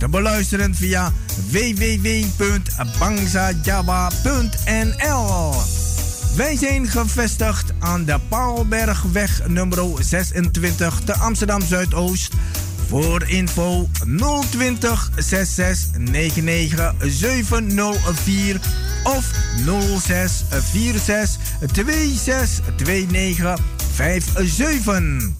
Te beluisteren via www.bangsajawa.nl Wij zijn gevestigd aan de Paalbergweg nummer 26 te Amsterdam Zuidoost. Voor info 020 66 99 704 of 06 46 26 29 57.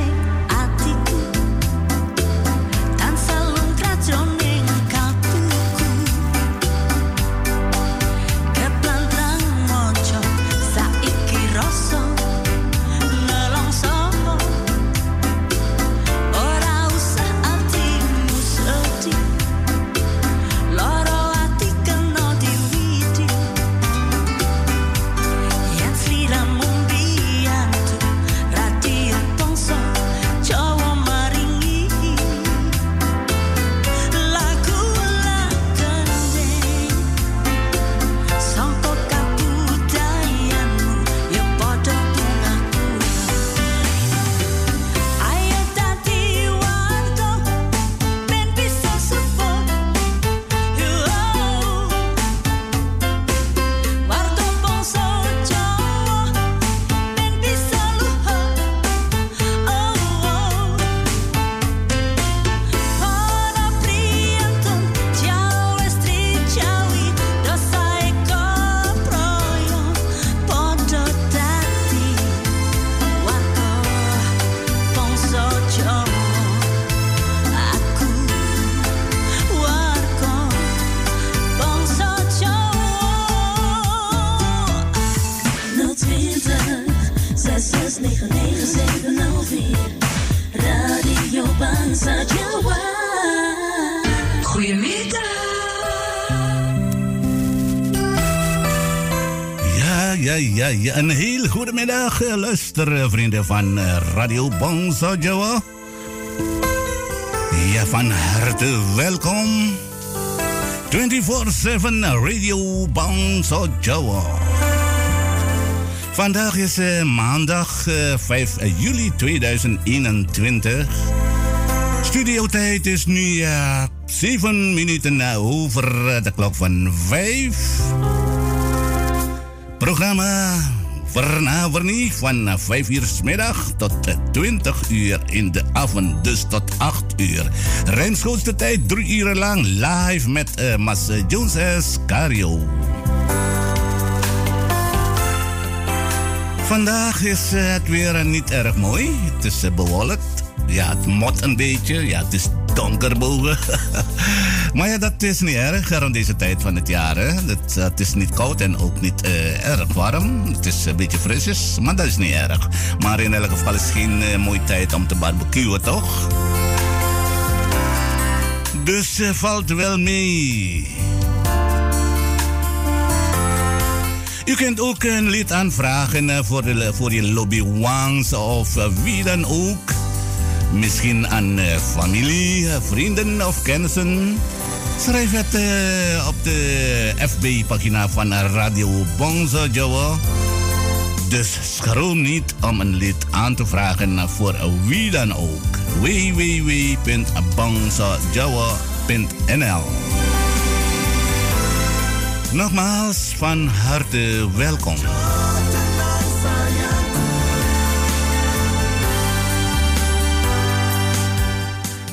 Een heel goede middag, eh, luistervrienden van eh, Radio Bangsa Jawa. Ja, van harte welkom. 24-7 Radio Bangsa Jawa. Vandaag is maandag uh, 5 juli 2021. Studiotijd is nu uh, 7 minuten over de klok van 5. Programma Vanavond van 5 uur s middag tot 20 uur in de avond, dus tot 8 uur. Rijmschootste tijd 3 uur lang live met uh, Mas Jones Cario. Vandaag is het weer niet erg mooi. Het is bewolkt. Ja, het mot een beetje. Ja, het is donker boven. maar ja, dat is niet erg rond deze tijd van het jaar. Het, het is niet koud en ook niet uh, erg warm. Het is een beetje frisjes, maar dat is niet erg. Maar in elk geval is het geen uh, mooie tijd om te barbecuen, toch? Dus uh, valt wel mee. U kunt ook een lied aanvragen voor, de, voor je lobby wangs of wie dan ook. Misschien aan uh, familie, vrienden of kennissen. Schrijf het uh, op de FB-pagina van Radio Bonzo Jawa. Dus schroom niet om een lid aan te vragen voor wie dan ook. www.bongsojawa.nl Nogmaals van harte welkom.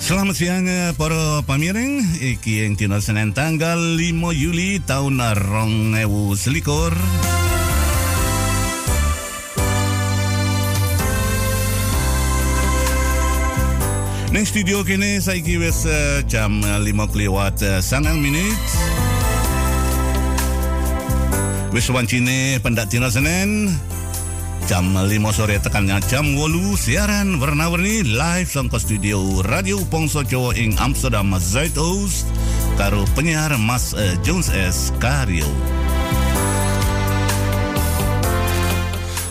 Selamat siang eh, para pamiring iki yang dina Senin tanggal 5 Juli tahun 2021. Ning studio kene saiki wis eh, jam eh, 5 kliwat 9 menit. Wis wancine pendak dina Senin jam 5 sore tekannya jam 8 siaran warna-warni live sangka studio Radio Pongso Jawa ing Amsterdam Zuidoost karo penyiar Mas uh, Jones S. Karyo.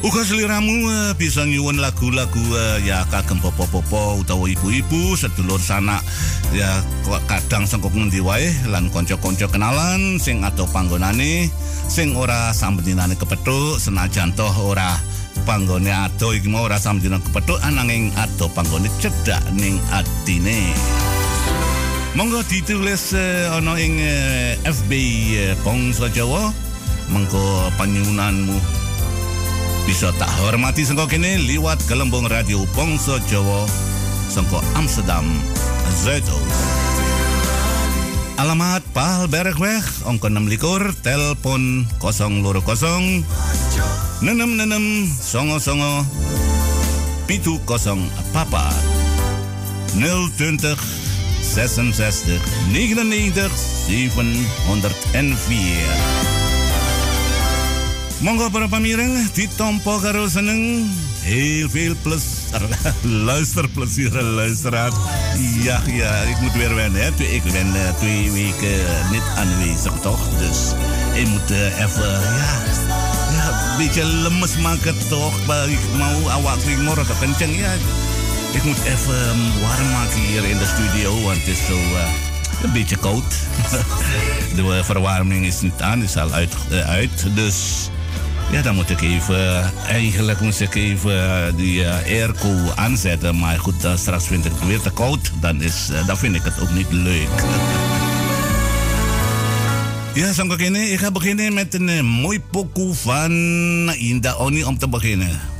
Uga seliramu uh, bisa nyuwun lagu-lagu uh, ya kagem popo-popo utawa ibu-ibu sedulur sanak ya kadang sengkok ngendi wae lan kanca-kanca kenalan sing atau panggonane sing ora sampetinane kepethuk senajan toh ora panggone ado iki mau ora sampetina kepethuk ananging ado panggone cedhak ning atine Monggo ditulis uh, ana ing uh, FB uh, Bangsa Jawa mengko panyunanmu bisa tak hormati sengko kene liwat gelembung radio Bangsa Jawa sengko Amsterdam Zeto. Alamat Pal Berekweg ongko 6 likur telpon 020 nenem nenem songo songo pitu kosong papa 020 66 99 704 Monggo para pamireng ditompo karo seneng heel veel plezier luisteraar. Ja, ja, ik moet weer wennen. Hè. Ik ben uh, twee weken niet aanwezig, toch? Dus ik moet uh, even, ja, beetje lemes maken, toch? Maar ik mau awak ik morgen kenceng, ja. Ik moet even warm maken hier in de studio, want het is zo... Uh, een beetje koud. de verwarming is niet aan, is al uit. uit dus ja, dan moet ik even, eigenlijk moest ik even die airco aanzetten. Maar goed, straks vind ik het weer te koud. Dan, is, dan vind ik het ook niet leuk. Ja, zo beginnen. Ik ga beginnen met een uh, mooi pokoe van Inda Oni om te beginnen.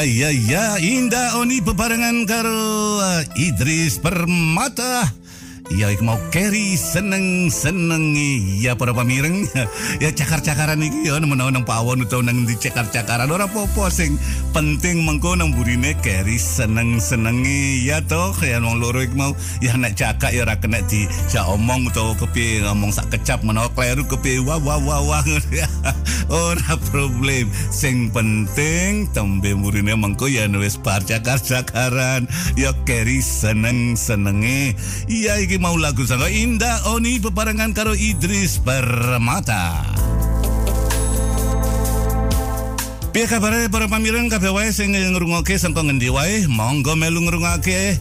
Iya iya Indah Oni bebarengan karo uh, Idris Permata. Ya ik mau carry seneng seneng ya para pamireng. Ya cakar cakaran iki ya nemen nang pawon utawa nang di cakar cakaran ora apa-apa sing penting mengko nang burine carry seneng seneng ya toh ya wong loro ik mau ya nek cakak ya ora kena di ja omong utawa kepi ngomong sak kecap menawa kleru kepi wah wah wah wah. Ora problem. Sing penting tembe burine mengko ya wis bar cakar cakaran ya carry seneng senenge iya iki mau lagu sangka indah Oni bebarengan karo Idris Permata. Piye kabare para pamireng kabeh wae sing ngrungokke sangka ngendi wae? Monggo melu ngrungokke.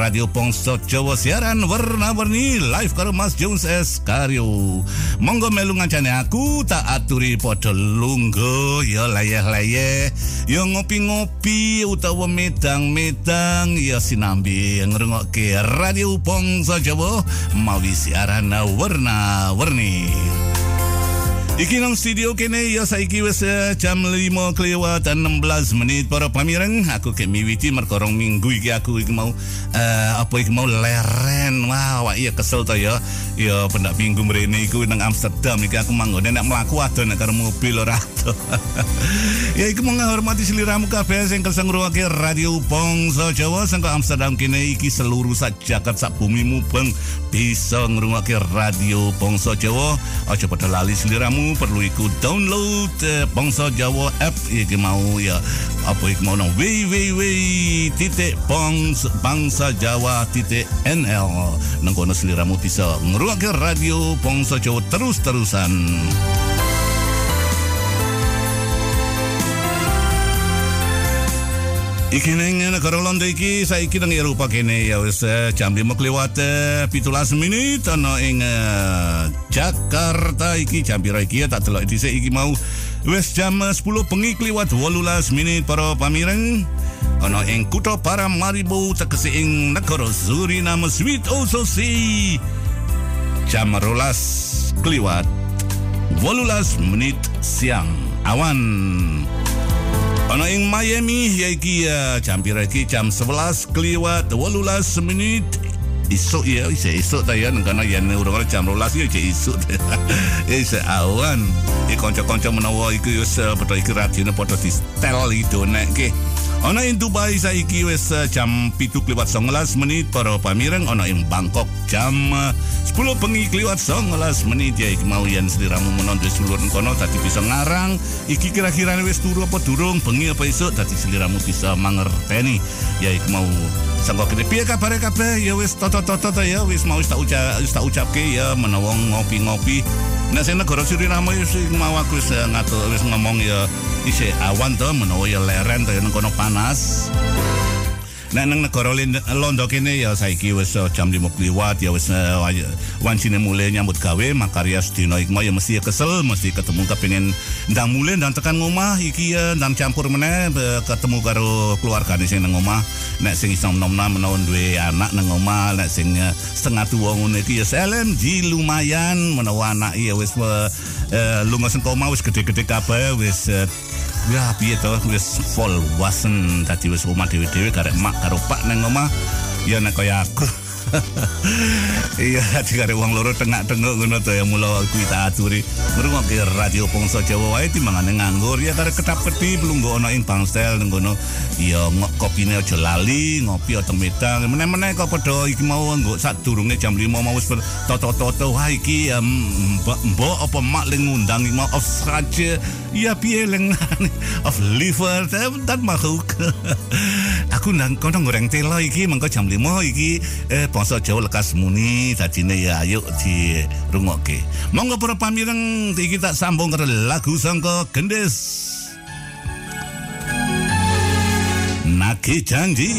Radio Pongso Jawa siaran warna-warni live karo Mas Jones Eskario. Monggo melu ngancane aku tak aturi padha lungguh. Ya layeh-layeh. Ya ngopi-ngopi utawa medang-medang. Ya sinambi ngrungokke Radio Pongso Jawa. Mawi siaran warna-warni. Iki nang studio kene ya saiki wis eh, jam 5 kelewat 16 menit para pamireng. Aku ke miwiti merkorong minggu iki aku iki mau eh, apa iki mau leren. Wah wah iya kesel to ya. Ya pendak minggu mrene iku nang Amsterdam iki aku manggone nek mlaku ado nek karo mobil ora ado ya iku mau ngormati seliramu kabeh sing keseng ngrungokne radio Pongso Jawa. Sangka Amsterdam kene iki seluruh sak jagat sak bumi mubeng bisa ngrungokne radio Pongso Jawa. Aja padha lali seliramu perlu ikut download eh, Bangsa Jawa app. Iki mau ya apa iki mau nang www titik bangsa, bangsa Jawa titik NL nang kono seliramu bisa ngrungokne radio Bangsa Jawa terus-terusan Iki ning negara Londo iki saiki nang Eropa kene. Ya wis eh, jam 5 kliwat 17 menit ana ing eh, Jakarta iki. Jam pira iki ya tak delok dhisik iki mau. Wis jam 10 bengi kliwat 18 menit para pamireng. Ana ing kutha Paramaribo tegese ing negara Suriname Sweet Ososi jam 12 kliwat 18 menit siang. Awan Ana ing Miami yaiki ya jam iki? Jam 11 kliwat 18 menit. Isuk ya isa isuk ta ya karena ya urung jam 12 ya cek isuk. Isa awan. Iki kanca-kanca menawa iku wis padha iki radio padha di stel itu Ana ing Dubai saiki wis eh, jam 7 kliwat 19 menit para pamireng ana ing Bangkok. Jam eh, 10 bengi kliwat 19 menit. Ya iki mau yen sliramu menon wis ulur kono dadi bisa ngarang. Iki kira-kira wis turu apa durung bengi apa esuk dadi sliramu bisa mangerteni. Ya iki mau sangko kene piye kabare kabeh ya wis toto-toto ya wis mau tak ucap wis tak ucapke ya menawa ngopi-ngopi Nek sing negara Suriname wis mau aku wis eh, ngatur wis ngomong ya isih awan to menawa ya leren to ya kono panas. Nek nang negara Londo kene ya saiki wis eh, jam 5 kliwat ya wis eh, wancine mulai nyambut gawe makarya sedina iku mau ya mesti kesel mesti ketemu kepengin ndang mulai ndang tekan ngomah iki ya ndang campur meneh eh, ketemu karo keluargane sing nang omah. Nek sing iso nom-nom menawa duwe anak nang omah nek sing eh, setengah tuwa ngono iki ya selem di lumayan. Menawa anak ya wis lunga sing omah wis gede-gede kabeh wis Ya piye to? Wis full wasen. Dadi wis omah dhewe-dhewe karek mak karo pak nang omah. Ya nek kaya aku. Iya, dikare wong loro tengak-tengok ngono to ya mula kuwi tak aturi. Ngrungokke radio Pongso Jawa wae timbangane nganggur ya karek ketap-keti pelunggo ana ing bangstel nang kono. Ya ngok kopine aja lali, ngopi ateng medang. Meneh-meneh kok padha iki mau nggo sadurunge jam 5 mau wis toto-toto wah iki ya, mbok apa mak ling ngundang mau of saja. Ya piye leng of liver dan makhluk. Aku nang kono goreng telo iki mengko jam 5 iki eh bangsa Jawa lekas muni dadine ya ayo di rungokke. Monggo para pamireng iki tak sambung karo lagu sangka Gendes. Naki janji.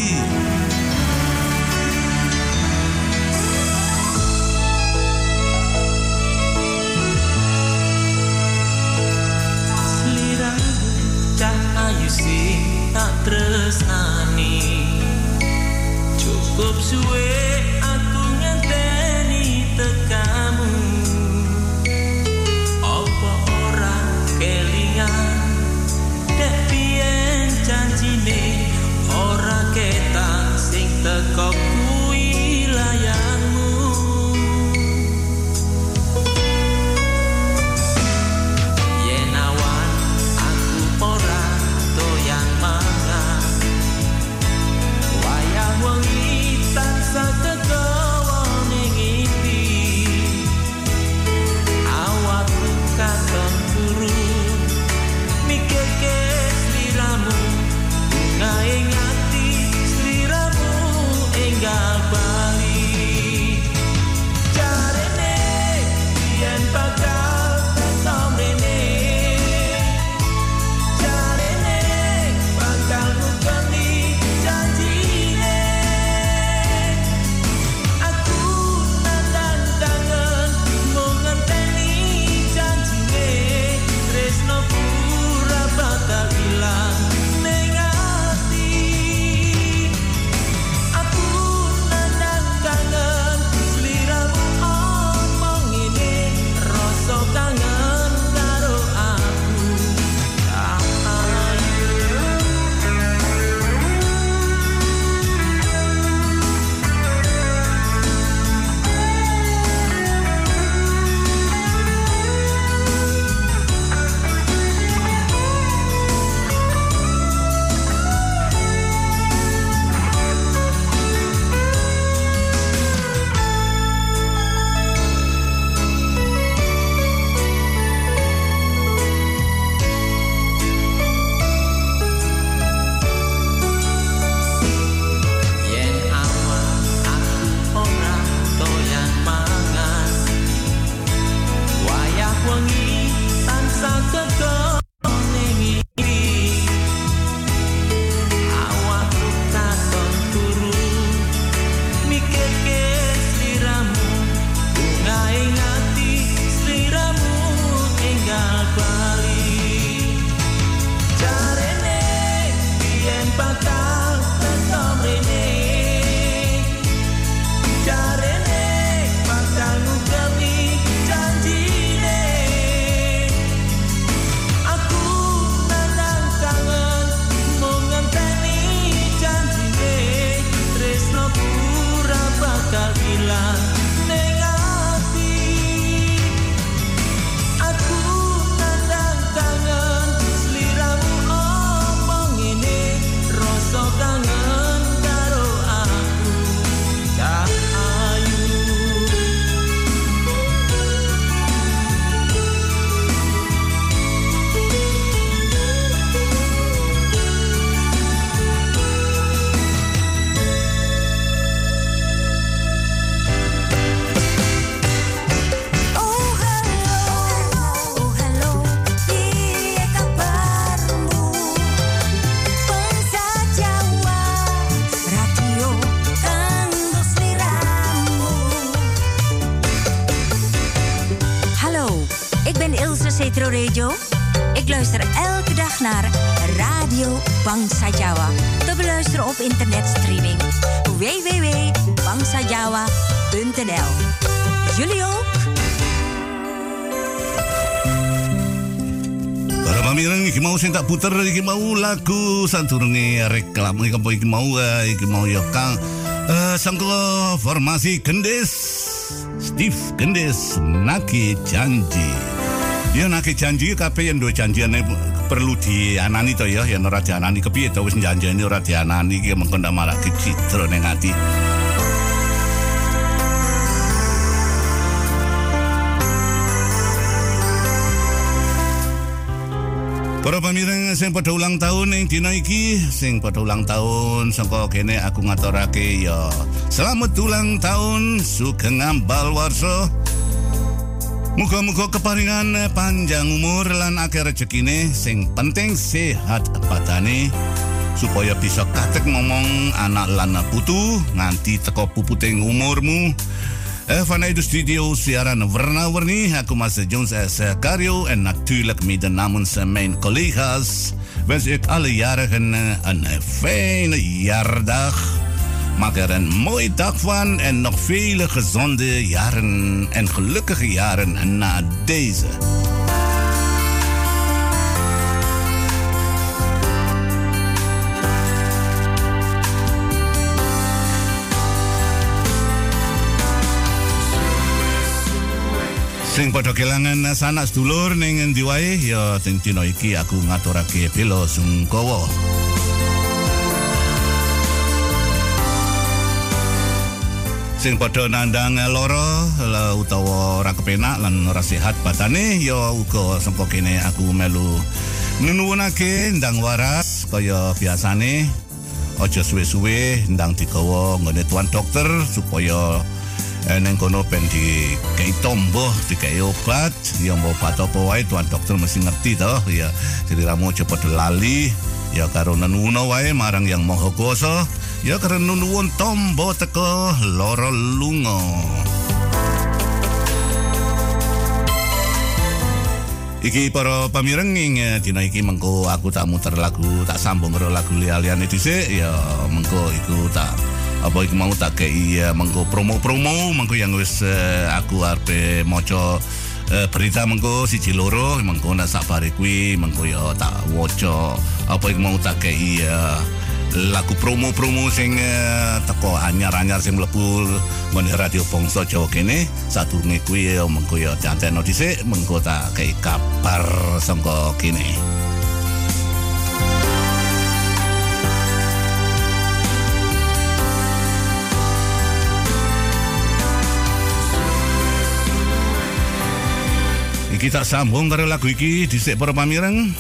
Cairo Radio? Ik luister elke dag naar Radio Bangsa Jawa. Te beluisteren op internetstreaming www.bangsajawa.nl. Jullie ook? Para pamirang iki mau sing tak puter iki mau lagu santurunge reklam iki mau iki mau eh, iki mau yo Kang eh, uh, sangko formasi Gendes Steve Gendes Naki Janji ya naki janji kabeh yang dua janjian perlu dianani to ya yang ora dianani kepiye to wis janjine ora dianani iki mengko ndak malah citra ning ati Para pamirang sing padha ulang tahun ning dina iki, sing padha ulang tahun saka kene aku ngaturake ya. Selamat ulang tahun sugeng ambal warsa. Muga-muga keparingan panjang umur lan akeh rezekine sing penting sehat badane supaya bisa katek ngomong anak lan putu nganti teko puputing umurmu. Eh, vanuit de studio siaran Warna Warni. Aku Master Jones as Cario. En natuurlijk mede namens mijn collega's wens ik alle jarigen een fijne jaardag. Maak er een mooie dag van en nog vele gezonde jaren en gelukkige jaren na deze. Sing padha kelangan sanak sedulur ning endi wae ya teng dina iki aku ngaturake bela sungkawa. Sing padha nandang lara la- utawa ora kepenak lan ora sehat batane ya uga sangka kene aku melu. Nunuwunake ndang waras kaya biasane aja suwe-suwe ndang digawa nggone tuan dokter supaya eh, neng kono ben di kei tombo di kei obat ya mau obat apa wae tuan dokter mesti ngerti toh ya. Jadi ramu cepet lali ya karo nenuno wae marang yang moho kuasa ya karo nunuwun tombo teko loro lungo Iki para pamireng ing eh, dina iki mengko aku tak muter lagu tak sambung karo lagu liya-liyane dhisik ya mengko iku tak apa iku mau tak kei ya mengko promo-promo mengko yang wis eh, aku arep maca eh, berita mengko siji loro mengko nak sabare kuwi mengko ya tak waca apa iku mau tak kei ya lagu promo-promo sing eh, teko anyar-anyar sing mlebu ngene radio Bangsa Jawa kene sadurunge kuwi ya mengko ya dianteno dhisik mengko tak kabar sangka kene Iki tak sambung karo lagu iki dhisik para pamireng.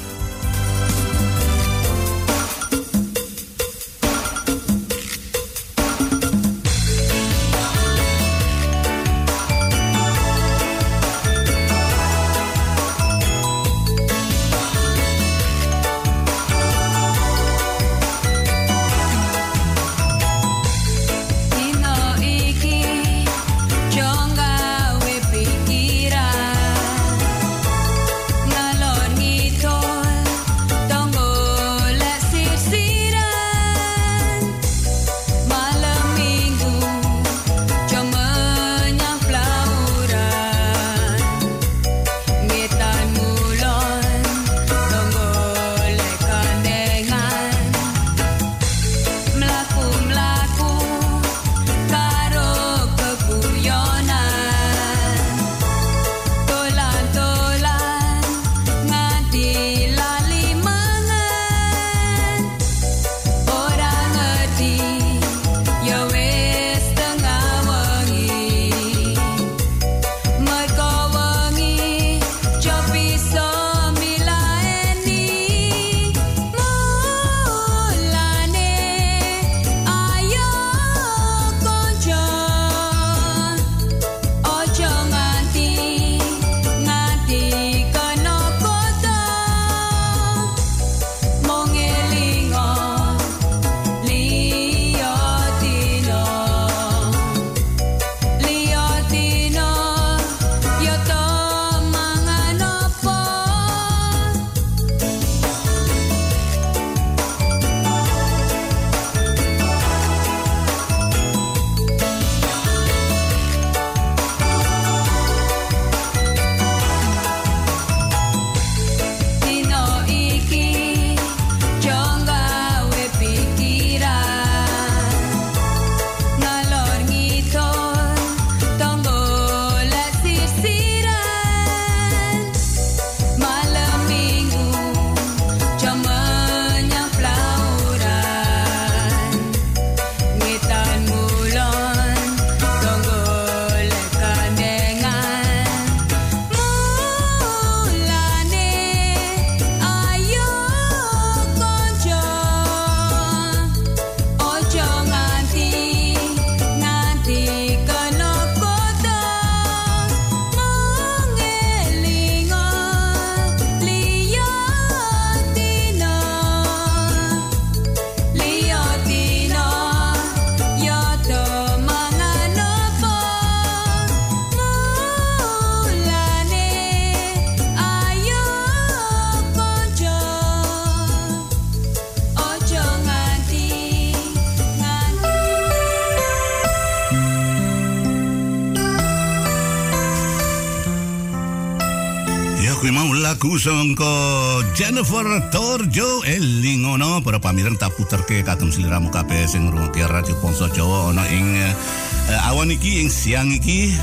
Jennifer Torjo elingono para pamireng tak puterke kagem sliramu kabeh sing ngrungokke radio Ponso Jawa. Ana ing uh, awan iki ing siang iki.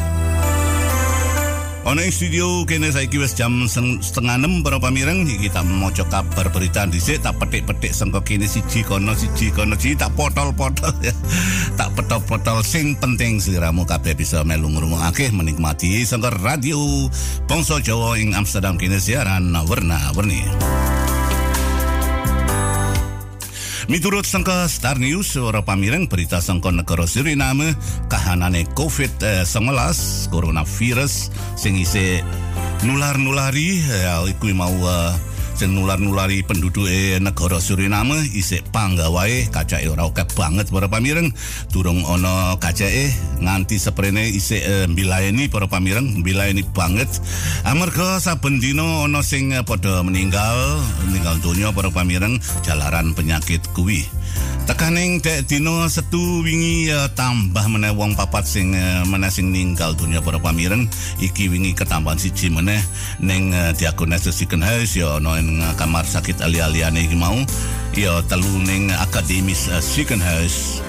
Ono ing studio kene saiki wis jam setengah enam para pamireng iki kita maca kabar berita dhisik tak petik-petik sangka kene siji kono siji kono. Siji tak potol-potol ya. Tak petol-potol sing penting sliramu kabeh bisa melu ngrungokake menikmati sangka radio Bangsa Jawa ing Amsterdam kene siaran warna-warni. Miturut sangka Star News, ora pamireng berita sangka negara Suriname kahanane COVID-19 coronavirus sing isih nular-nulari ya iku mau uh, sing nular-nulari penduduk negara Suriname isih panggawae kacake ora akeh banget para pamireng. Durung ana kacake nganti seprene isih uh, mbilayani para pamireng mbilayani banget. Amarga saben dina ana sing uh, padha meninggal meninggal donya para pamireng jalaran penyakit kuwi Tekaning dek dino setu wingi uh, tambah meneh wong papat sing uh, meneh sing ninggal dunia para pamireng iki wingi ketambahan siji meneh ning uh, Diakones Second House ya ana ing kamar sakit ali-aliane iki mau. Ya telu ning akademis Second House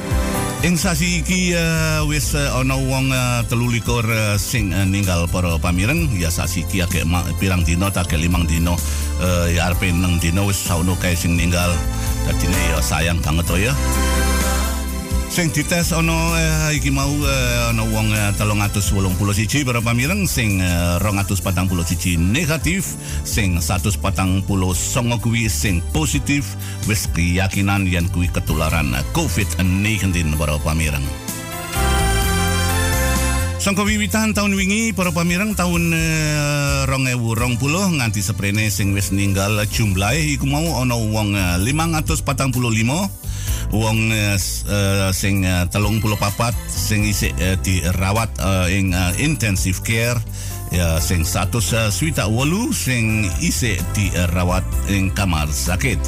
Ing sasi iki uh, wis uh, ana wong uh, telu likur uh, sing uh, ninggal para pamireng ya sasi iki ma- pirang dino tak akeh limang dino uh, ya arepe neng dino wis sauno kae sing ninggal. Dadine ya sayang banget to ya sing dites ono eh, iki mau eh, ono wong eh, 381 para pamireng sing eh, 241 negatif sing 149 kuwi sing positif. Wis keyakinan yen kuwi ketularan eh, COVID-19 para pamireng Sangka wiwitan tahun wingi para pamireng tahun eh, 2020 nganti seprene sing wis ninggal jumlahe iku mau ana wong eh, 545 wong eh, s- eh, sing eh, 34 sing isih eh, dirawat eh, ing eh, intensive care ya sing 100 swita wolu sing isih dirawat ing kamar sakit.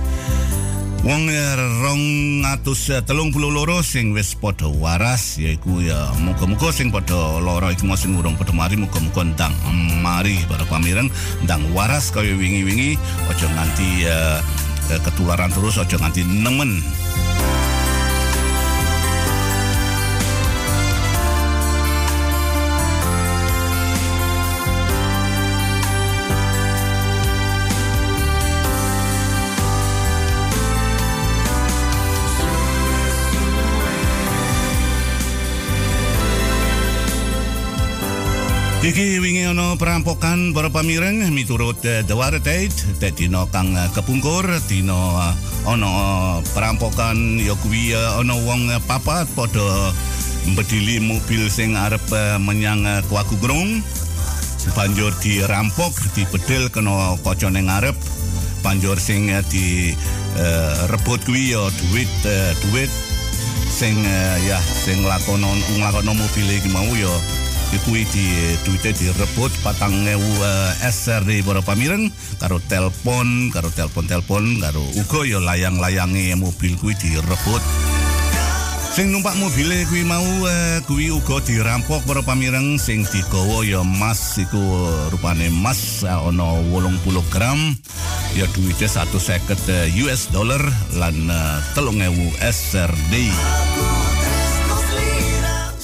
Wong eh, rong atus eh, telung puluh loro sing wis padha waras yaiku ya muga-muga sing padha lara iku sing urung padha mari muga-muga ndang mari para pamireng ndang waras kaya wingi-wingi aja nganti eh, ketularan terus aja nganti nemen Iki wingi ana perampokan para pamireng miturut eh, The Watertate dadi kang eh, kepungkur dina eh, ana perampokan ya kuwi ana wong papat padha mbedili mobil sing arep menyang eh, Kuakugrung banjur dirampok dibedil kena kocone ngarep. Banjur sing di eh, rebut kuwi ya duit eh, duit. Sing eh, ya sing lakono nglakono mobil iki mau ya iku di duite direbut patang ewu uh, SRD para pamireng karo telpon karo telpon-telpon karo uga ya layang-layange mobil kuwi direbut Sing numpak mobile kuwi mau eh, kuwi uga dirampok para pamireng sing digawa ya emas iku rupane emas eh, ana 80 gram ya duwite 150 eh, US dollar lan eh, 3000 SRD.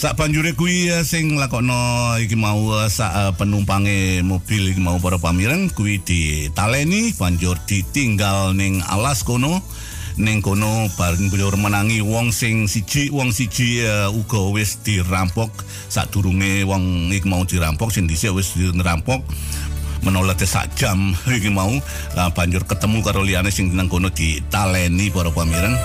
Sak banjure kuwi eh, sing lakokno iki mau eh, sak eh, penumpange mobil iki mau para pamireng kuwi ditaleni banjur ditinggal ning alas kono ning kono bareng beliau menangi wong sing siji wong siji uh, uga wis dirampok sadurunge wong iki mau dirampok sing dhisik wis dirampok menolak sak jam iki mau lah banjur ketemu karo liyane sing nang kono ditaleni para pamireng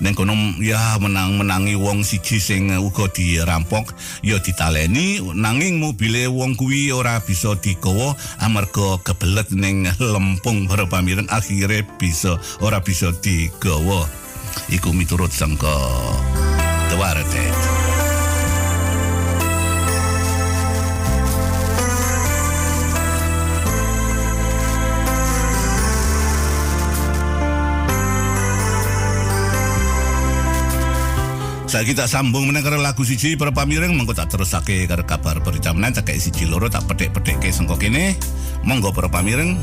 ning kono ya menang-menangi wong siji sing uga dirampok ya ditaleni. Nanging mobile wong kuwi ora bisa digawa amarga kebelet ning lempung para pamireng akhirnya bisa ora bisa digawa. Iku miturut sangka The Saya kita sambung meneh karo lagu siji para pamireng mengko tak terusake karo kabar berita meneh tak siji loro tak petik-petik ke sengko kene. Monggo para pamireng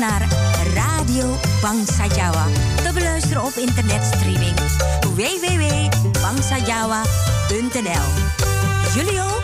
naar Radio Bangsajawa. Te beluisteren op internetstreaming www.bangsajawa.nl. Jullie ook?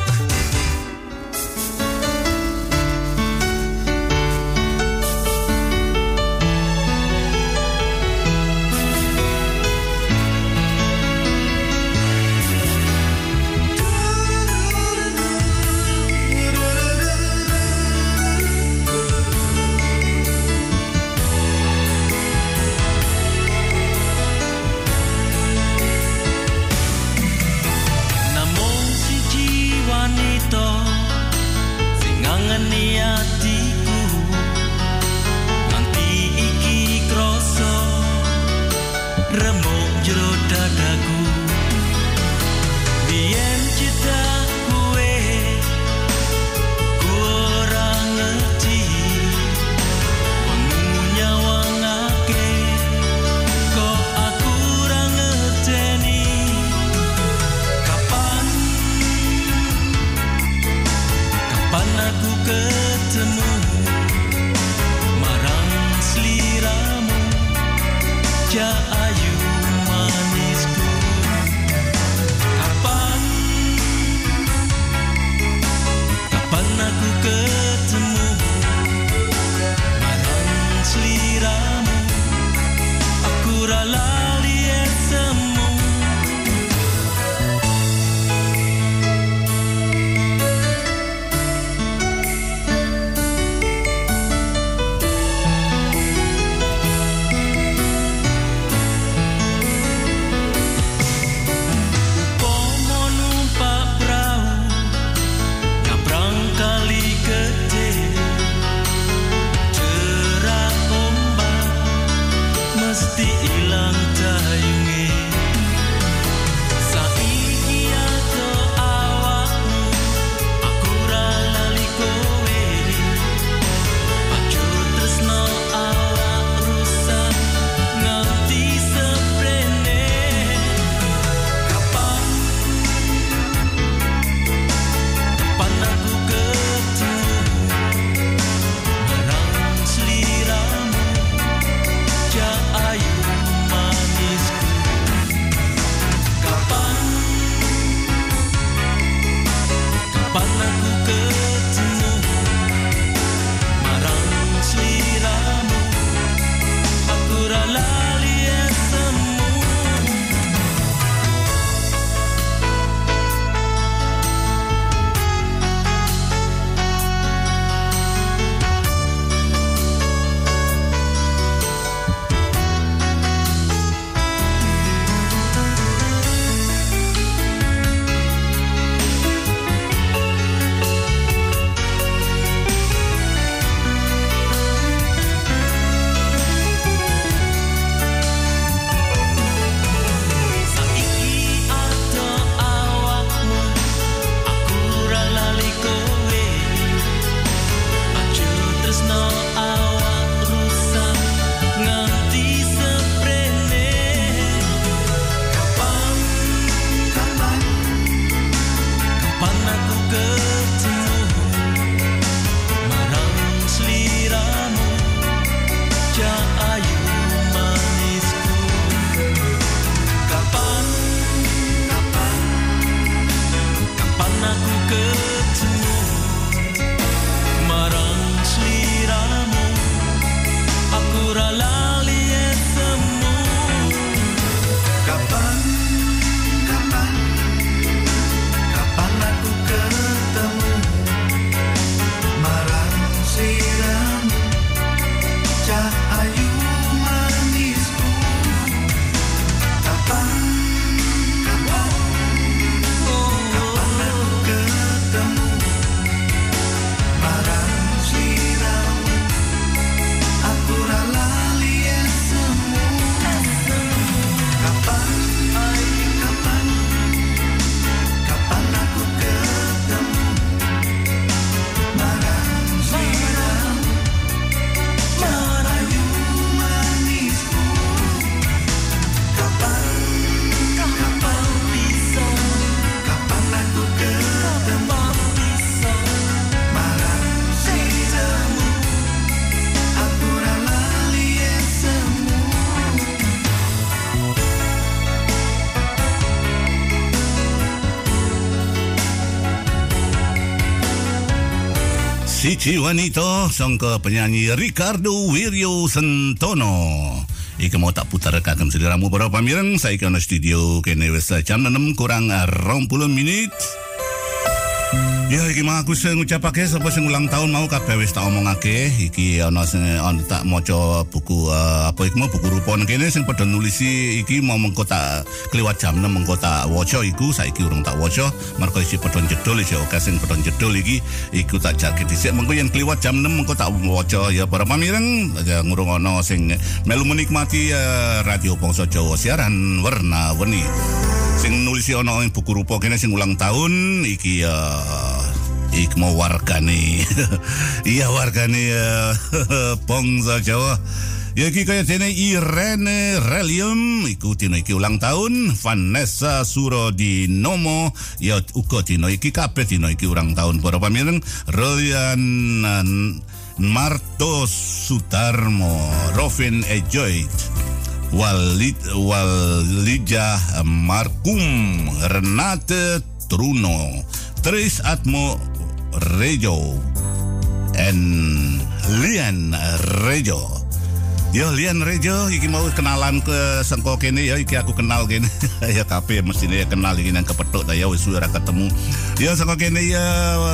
Cici Wanita sangka penyanyi Ricardo Wiryo Sentono. Ika mau tak putar kagem seliramu para pamireng saya kena studio kene wis jam 6 kurang 20 minit. Ya iki mau aku sing ngucapake sapa sing ulang tahun mau kabeh wis tak omongake. Iki ana sing ana tak maca buku eh, apa iku buku rupa kene sing padha nulisi iki mau mengko tak kliwat jam 6 mengko tak waca iku saiki urung tak waca. Mergo isi padha jedul isi oke sing padha jedul iki iku tak jake dhisik. Mengko yen kliwat jam 6 mengko tak waca. Ya para pamireng ya ngrungokno sing melu menikmati eh, radio Bangsa Jawa siaran warna-warni sing nulisi ana buku rupa kene sing ulang tahun iki ya ik mau wargane iya wargane ya. Bangsa Jawa. Ya iki kaya dene Irene Relium iku dino iki ulang tahun. Vanessa Surodinomo. Ya uga dino iki kabeh dino iki ulang tahun. Para pamireng Rolian Marto Sutarmo Rovin Ejoit. Walid Walija Markum. Renate Truno. Tris Atmo Radio en Lian Radio. Yo Lian Rejo iki mau kenalan ke sengko kene. Ya iki aku kenal kene. Ya kabeh mestine ya kenal iki nang kepethuk ta. Ya wis ora ketemu. Ya sengko kene ya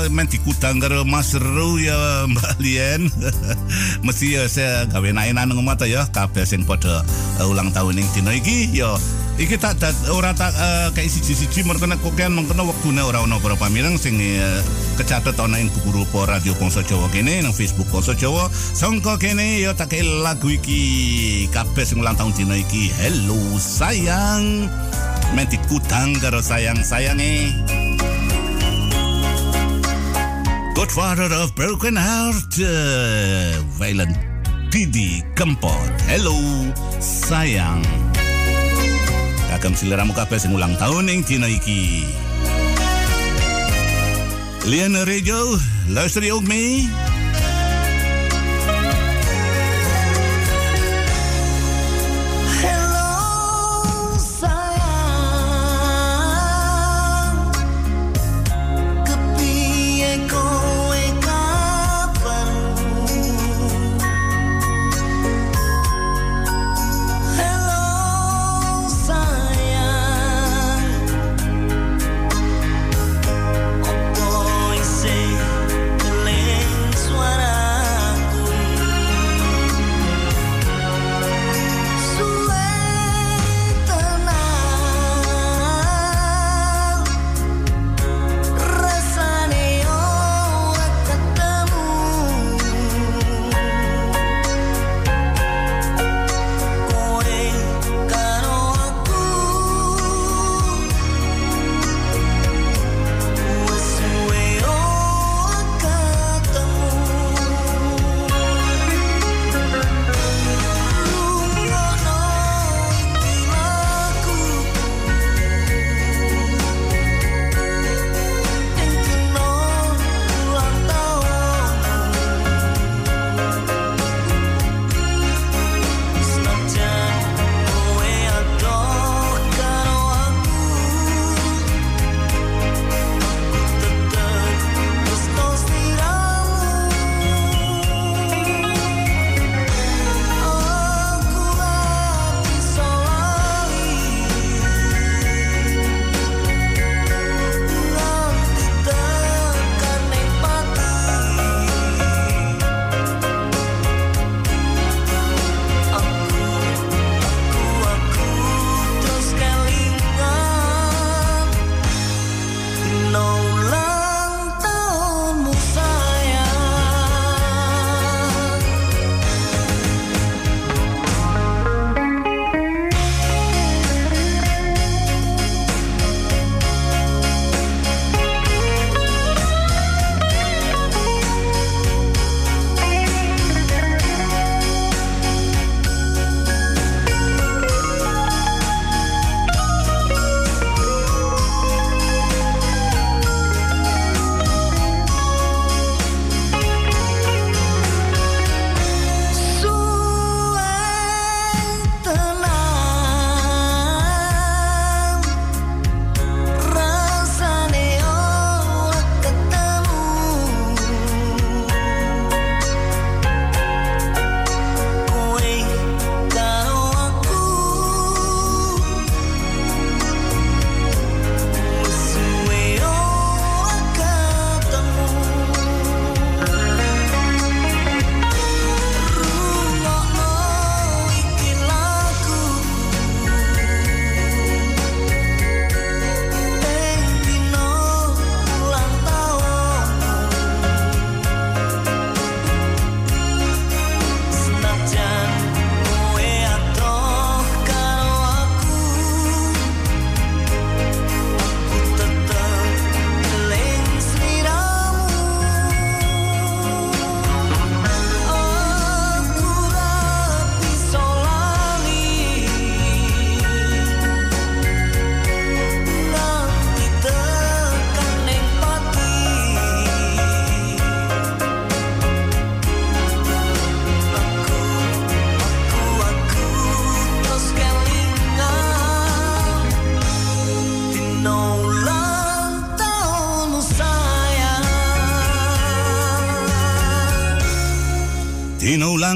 men dikutang karo Mas Ru ya Mbak Lian. Mesti ya saya gawe naenan ngomong ta ya. Kabeh sing padha uh, ulang tahun ning dina iki ya. Iki tak dat, ora tak uh, kayak siji-siji. Merkena kokean mengkena waktune ora ono para pamireng sing uh, kecatet ana ing buku rupa Radio Bangsa Jawa kene nang Facebook Bangsa Jawa. Sangka kene ya tak lagu iki kabeh sing ulang tahun dina iki. Hello sayang. Menti kutang karo sayang-sayange. Godfather of Broken Heart, uh, Violet Didi Kempot. Hello sayang. kagem siliramu kabeh sing ulang tahun ing dina iki. Liana Radio, luister ook mee?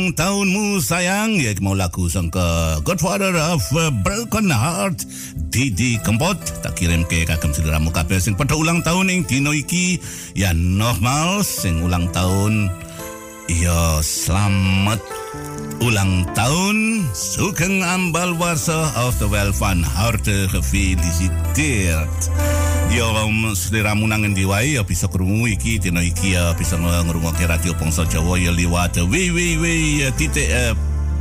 Ulang tahunmu sayang. Ya mau lagu sangka Godfather of Broken Heart. Didi Kempot Tak kirim ke kakam sederamu kabel Sing pada ulang tahun yang dino iki. Ya normal Sing ulang tahun. Ya selamat ulang tahun. Sugeng ambal warsa Of the well van harte gefeliciteerd Ya um, seliramu nangen diwai ya bisa kerungu iki dino iki ya bisa ngerungu ke radio Bangsa Jawa ya liwat www titik eh,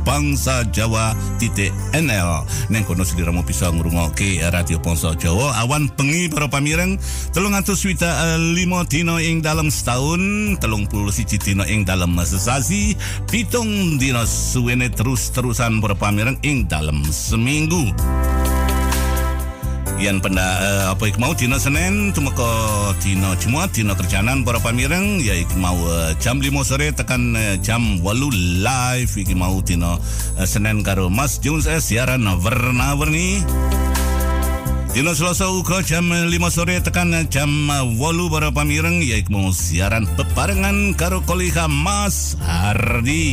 bangsa Jawa titik NL neng kono seliramu bisa ngerungu ke radio Bangsa Jawa. Awan pengi para pamireng telung atus swita uh, limo dino ing dalam setahun telung puluh siji dino ing dalam sesasi pitung dino suwene terus-terusan para pamireng ing dalam seminggu Yan penda uh, apa ik mau dina Senin tumeka dina Jumat dina kerjanan para pamireng ya ik mau uh, jam 5 sore tekan uh, jam 8 live iki mau dina uh, Senin karo Mas Jones eh, siaran warna-warni Dino Selasa uga jam 5 sore tekan jam 8 para pamireng ya ik mau siaran bebarengan karo kolega Mas Hardi.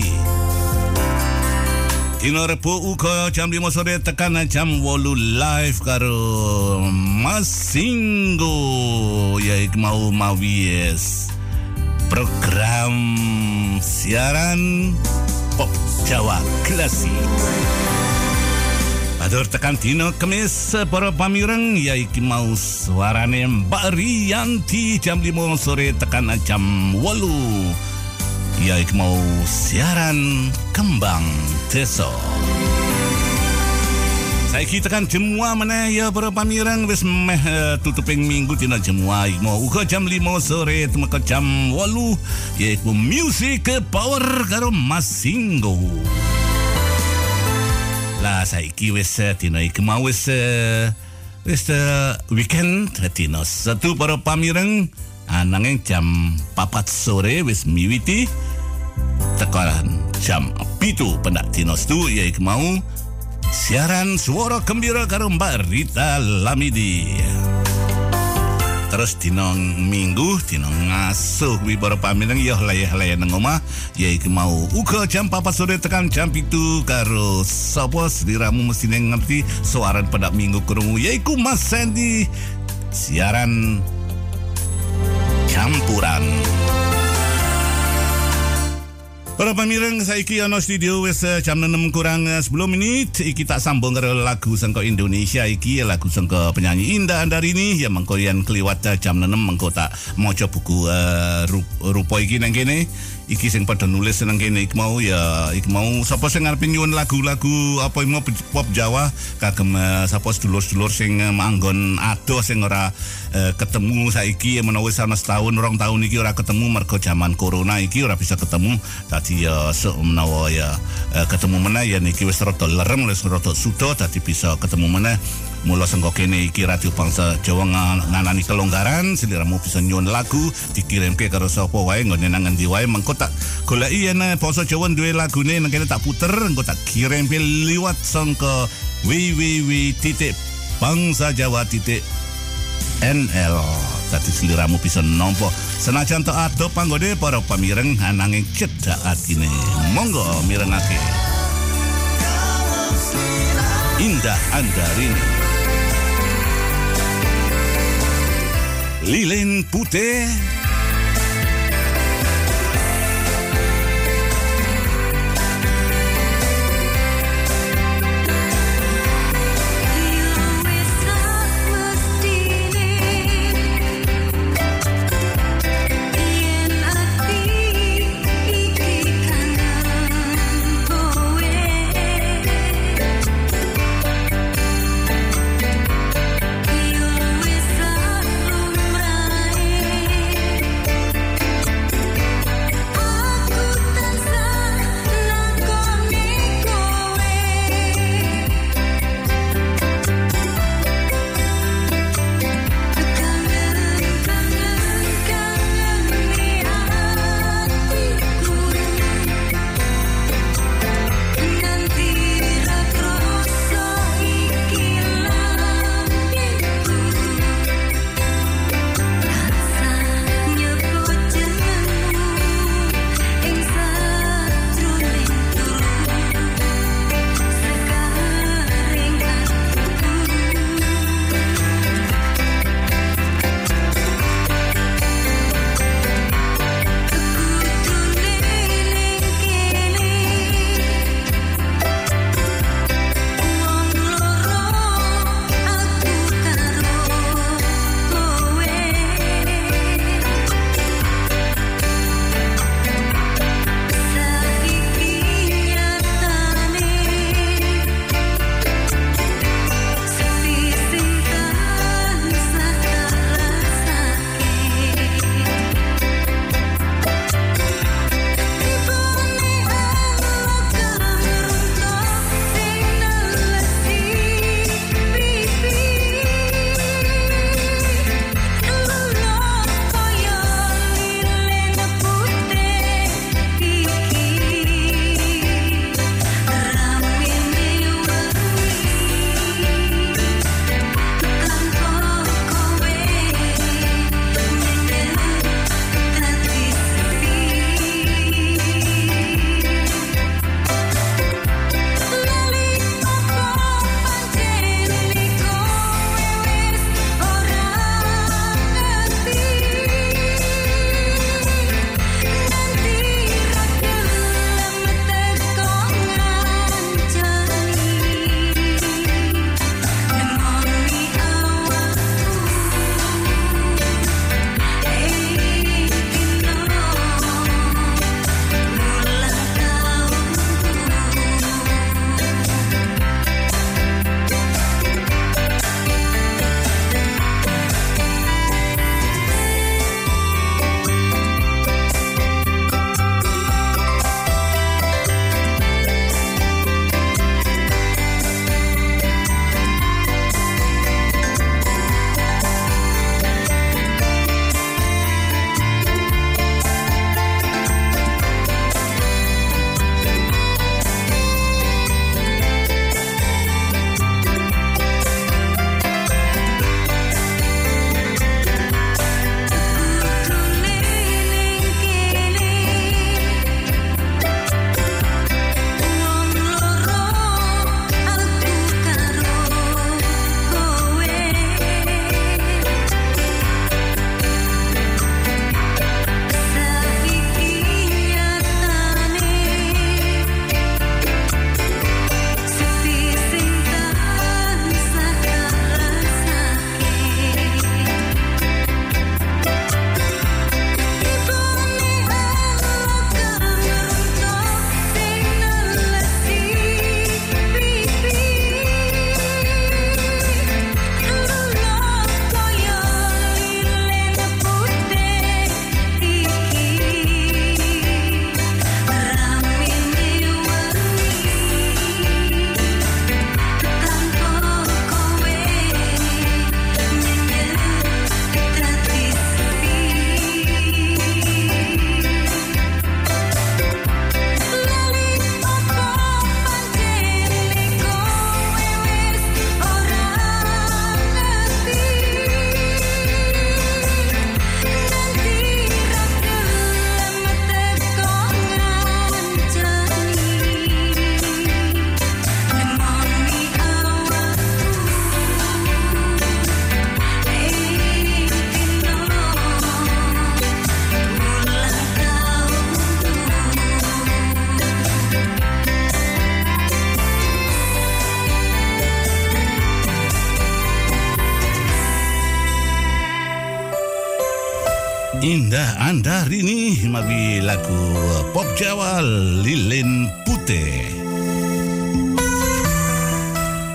Dino Repu uga jam 5 sore tekan jam 8 live karo Mas Singgo. Ya ik mau mawies program siaran pop Jawa klasik. Adur tekan dino kemis para pamireng ya iki mau suarane Mbak Rianti jam 5 sore tekan jam 8 ya ik mau siaran kembang. Saya kita kan jemua mana ya para pamirang wis meh uh, tutuping minggu tina jemua mau uga jam 5 sore temeka jam 8 ya iku music power karo Masinggo. Lah saiki wis uh, tina ik mau wis uh, wis weekend tina satu para pamirang ananging jam papat sore wis miwiti tekaran jam pitu. Pendak dinos tu ya mau siaran suara gembira karo Mbak Rita Lamidi. Terus dino minggu dino ngasuh wi para pamireng ya layah-layah nang omah ya mau uga jam papat sore tekan jam pitu karo sapa? Sediramu mesti ngerti suaran pendak minggu krungu yaiku Mas Sandy. Siaran campuran. Para pamireng saiki ana studio wis uh, jam 6 kurang uh, 10 menit. Iki tak sambung karo lagu sangka Indonesia. Iki lagu sangka penyanyi Indah Andarini. Ya mengko yen kliwat uh, jam 6 mengko tak maca buku uh, rupa iki nang kene iki sing pada nulis nang kene iki mau ya iki mau. Sapa sing ngarep nyuwun lagu-lagu apa mau? Pop Jawa kagem uh, sapa sedulur-sedulur sing uh, manggon adoh sing ora uh, ketemu saiki. Menawa wis setahun rong tahun iki ora ketemu mergo zaman corona iki ora bisa ketemu. Dadi ya so, menawa ya uh, ketemu meneh ya niki wis rada lerem wis rada sudo dadi bisa ketemu meneh Mula sengko kene iki Radio Bangsa Jawa nganani kelonggaran seliramu bisa nyuwun lagu dikirimke karo sapa wae nggone nang endi wae mengko tak goleki yen Bangsa Jawa duwe lagune nang kene tak puter engko tak kirim liwat titik NL tadi seliramu bisa nompo senajan tak ada panggode para pamireng ananging cedak atine. Monggo mirengake. Indah Andarini Lilin Poutet Jawa Lilin Putih.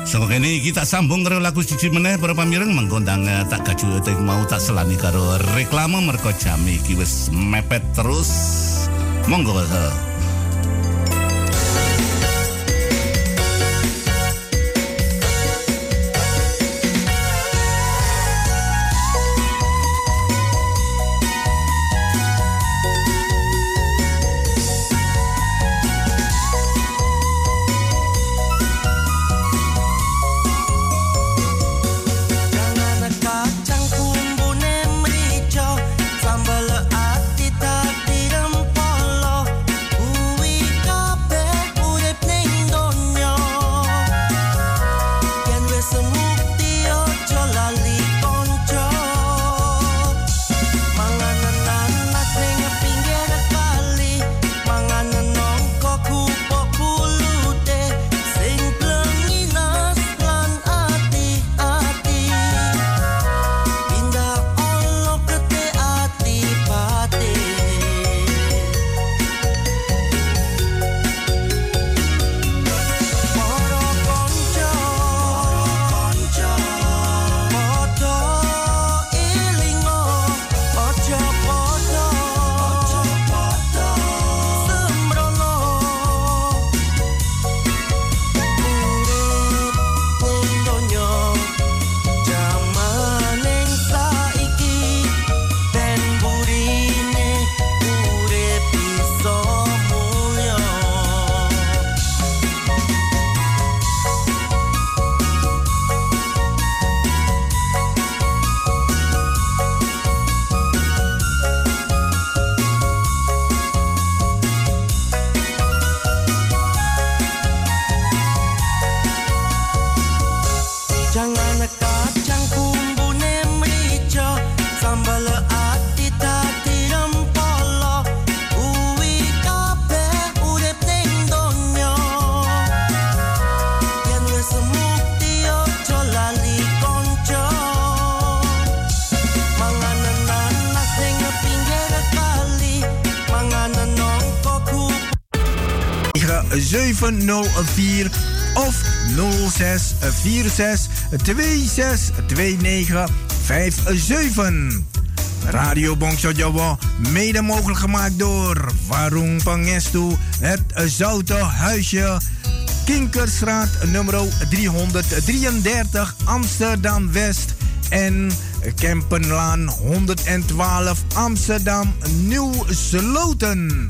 Sama iki kita sambung karo lagu siji meneh para pamireng menggondang eh, tak gaju teh mau tak selani karo reklame merko jam iki wis mepet terus. Monggo. Uh. 704 of 0646 262957. Radio Bongsojowo, mede mogelijk gemaakt door Warung Pangestu, het Zoute Huisje, Kinkerstraat nummer 333 Amsterdam West en Kempenlaan 112 Amsterdam Nieuw-Sloten.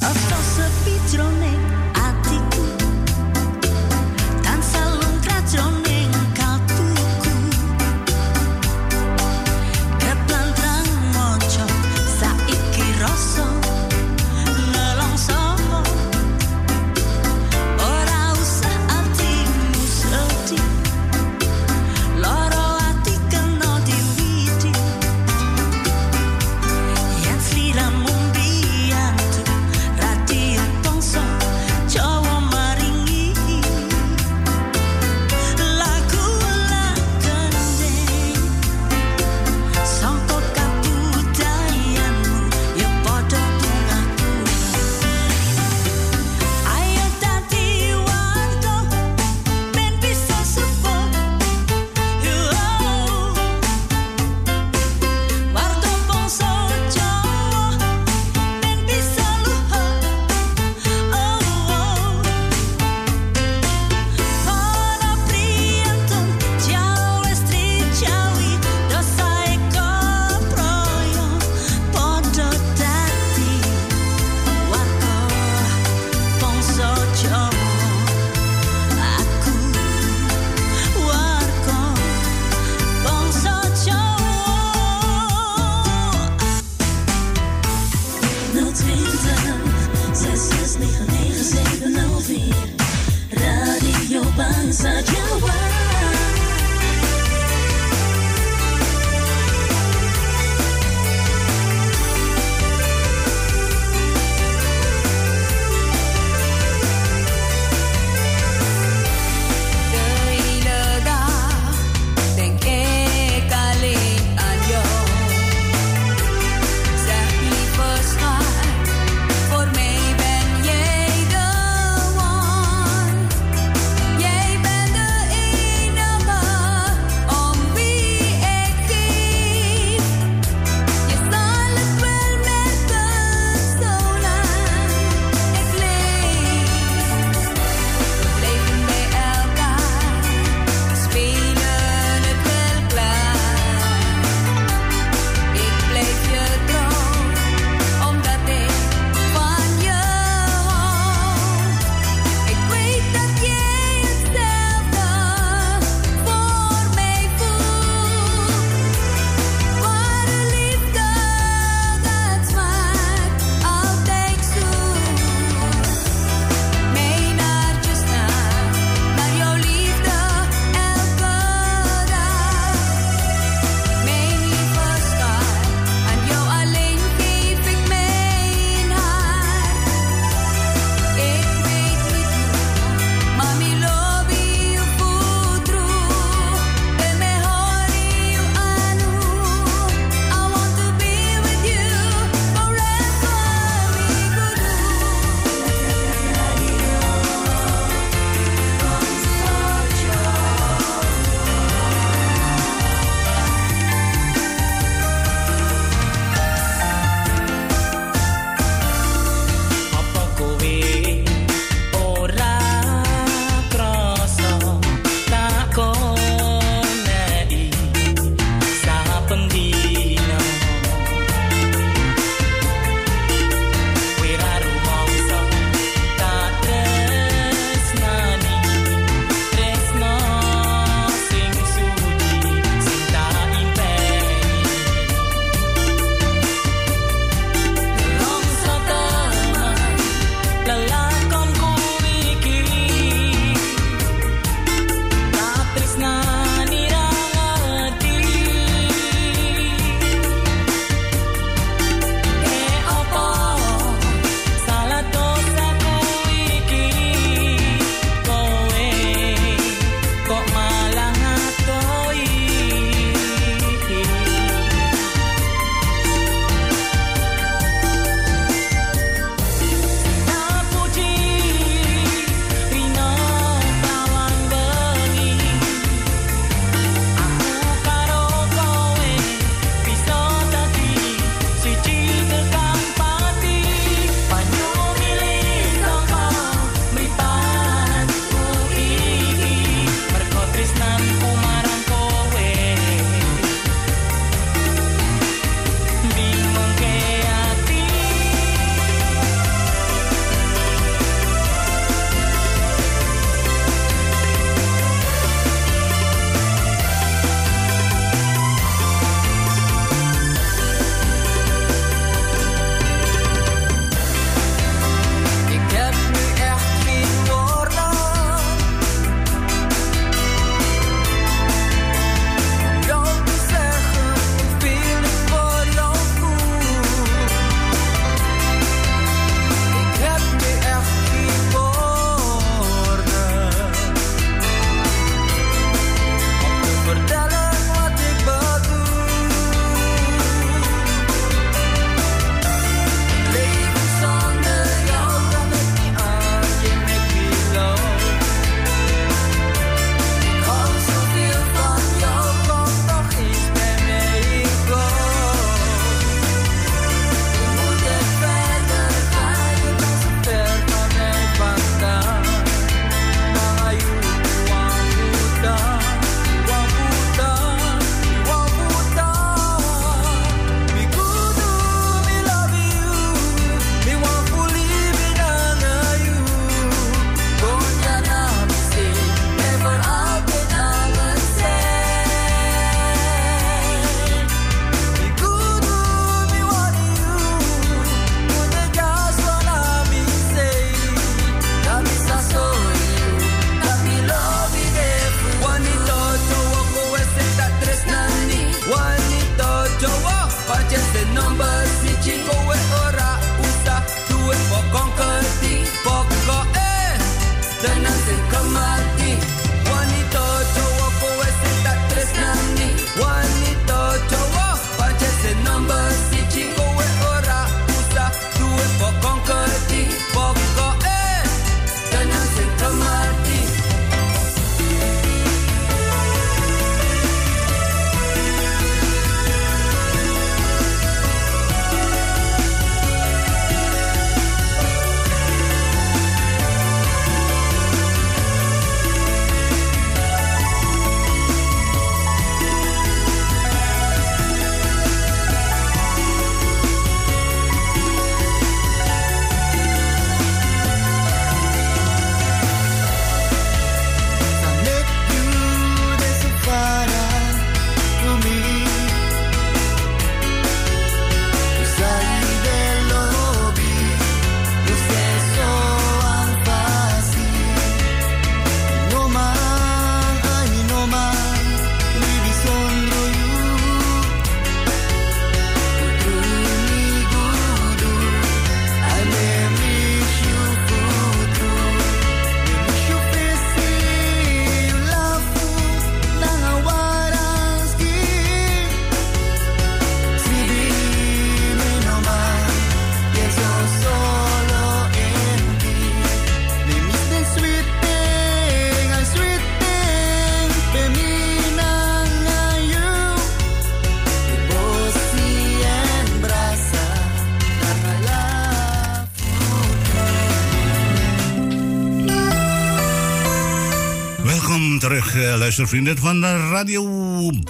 Luistervrienden van Radio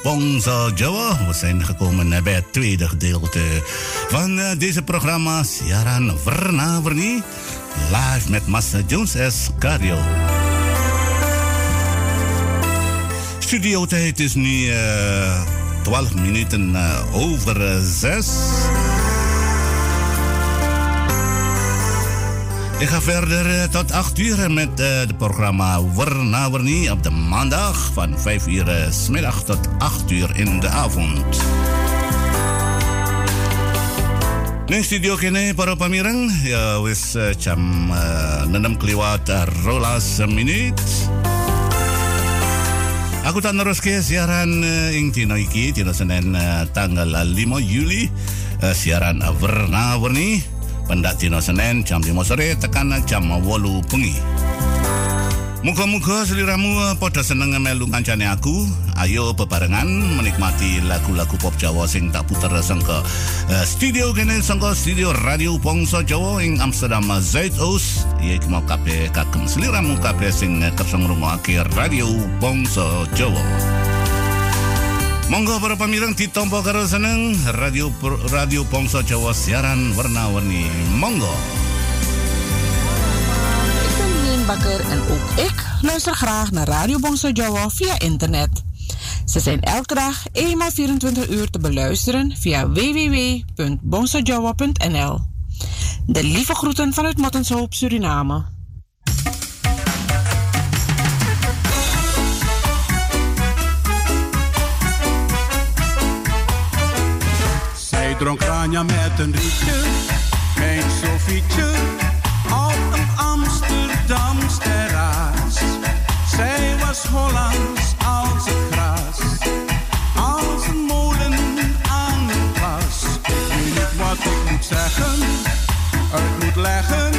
Bongsa Jawa. We zijn gekomen eh, bij het tweede gedeelte van eh, deze programma Siaran Verna Verni. Live met Master Jones S. Cario. Studiotijd is nu eh 12 minuten eh, over 6. Ik ga verder eh, tot 8 uur met eh, het programma Warna op de maandag van 5 uur eh, 's middag tot 8 uur in de avond. Neng studio kene para pamireng ya wis eh, jam uh, 6 kliwat eh, rolas menit. Aku tak siaran uh, ing dino iki tanggal 5 Juli uh, siaran Warna Warni pendak dino Senin jam 5 sore tekan jam 8 bengi. Muga-muga seliramu uh, pada seneng melu kancane aku. Ayo bebarengan menikmati lagu-lagu pop Jawa sing tak puter sangka uh, studio kene sangka studio Radio Bangsa Jawa ing Amsterdam uh, Zuidoos. Iki mau kabeh kagem seliramu kabeh sing uh, kersa ngrungokake Radio Bangsa Jawa. Monggo para pamirang ditompo karo seneng Radio Radio Bangsa Jawa siaran warna-warni. Monggo. Ik ben Bakker en ook ik luister graag naar Radio Bongso Jawa via internet. Ze zijn elke dag eenmaal 24 uur te beluisteren via www.bongsojawa.nl. De lieve groeten vanuit Mattenshoop, Suriname. Dronk Ranja met een rietje, mijn Sofietje, op een Amsterdams terras. Zij was Hollands als het gras, als een molen aan een plas. Ik niet wat ik moet zeggen, uit moet leggen,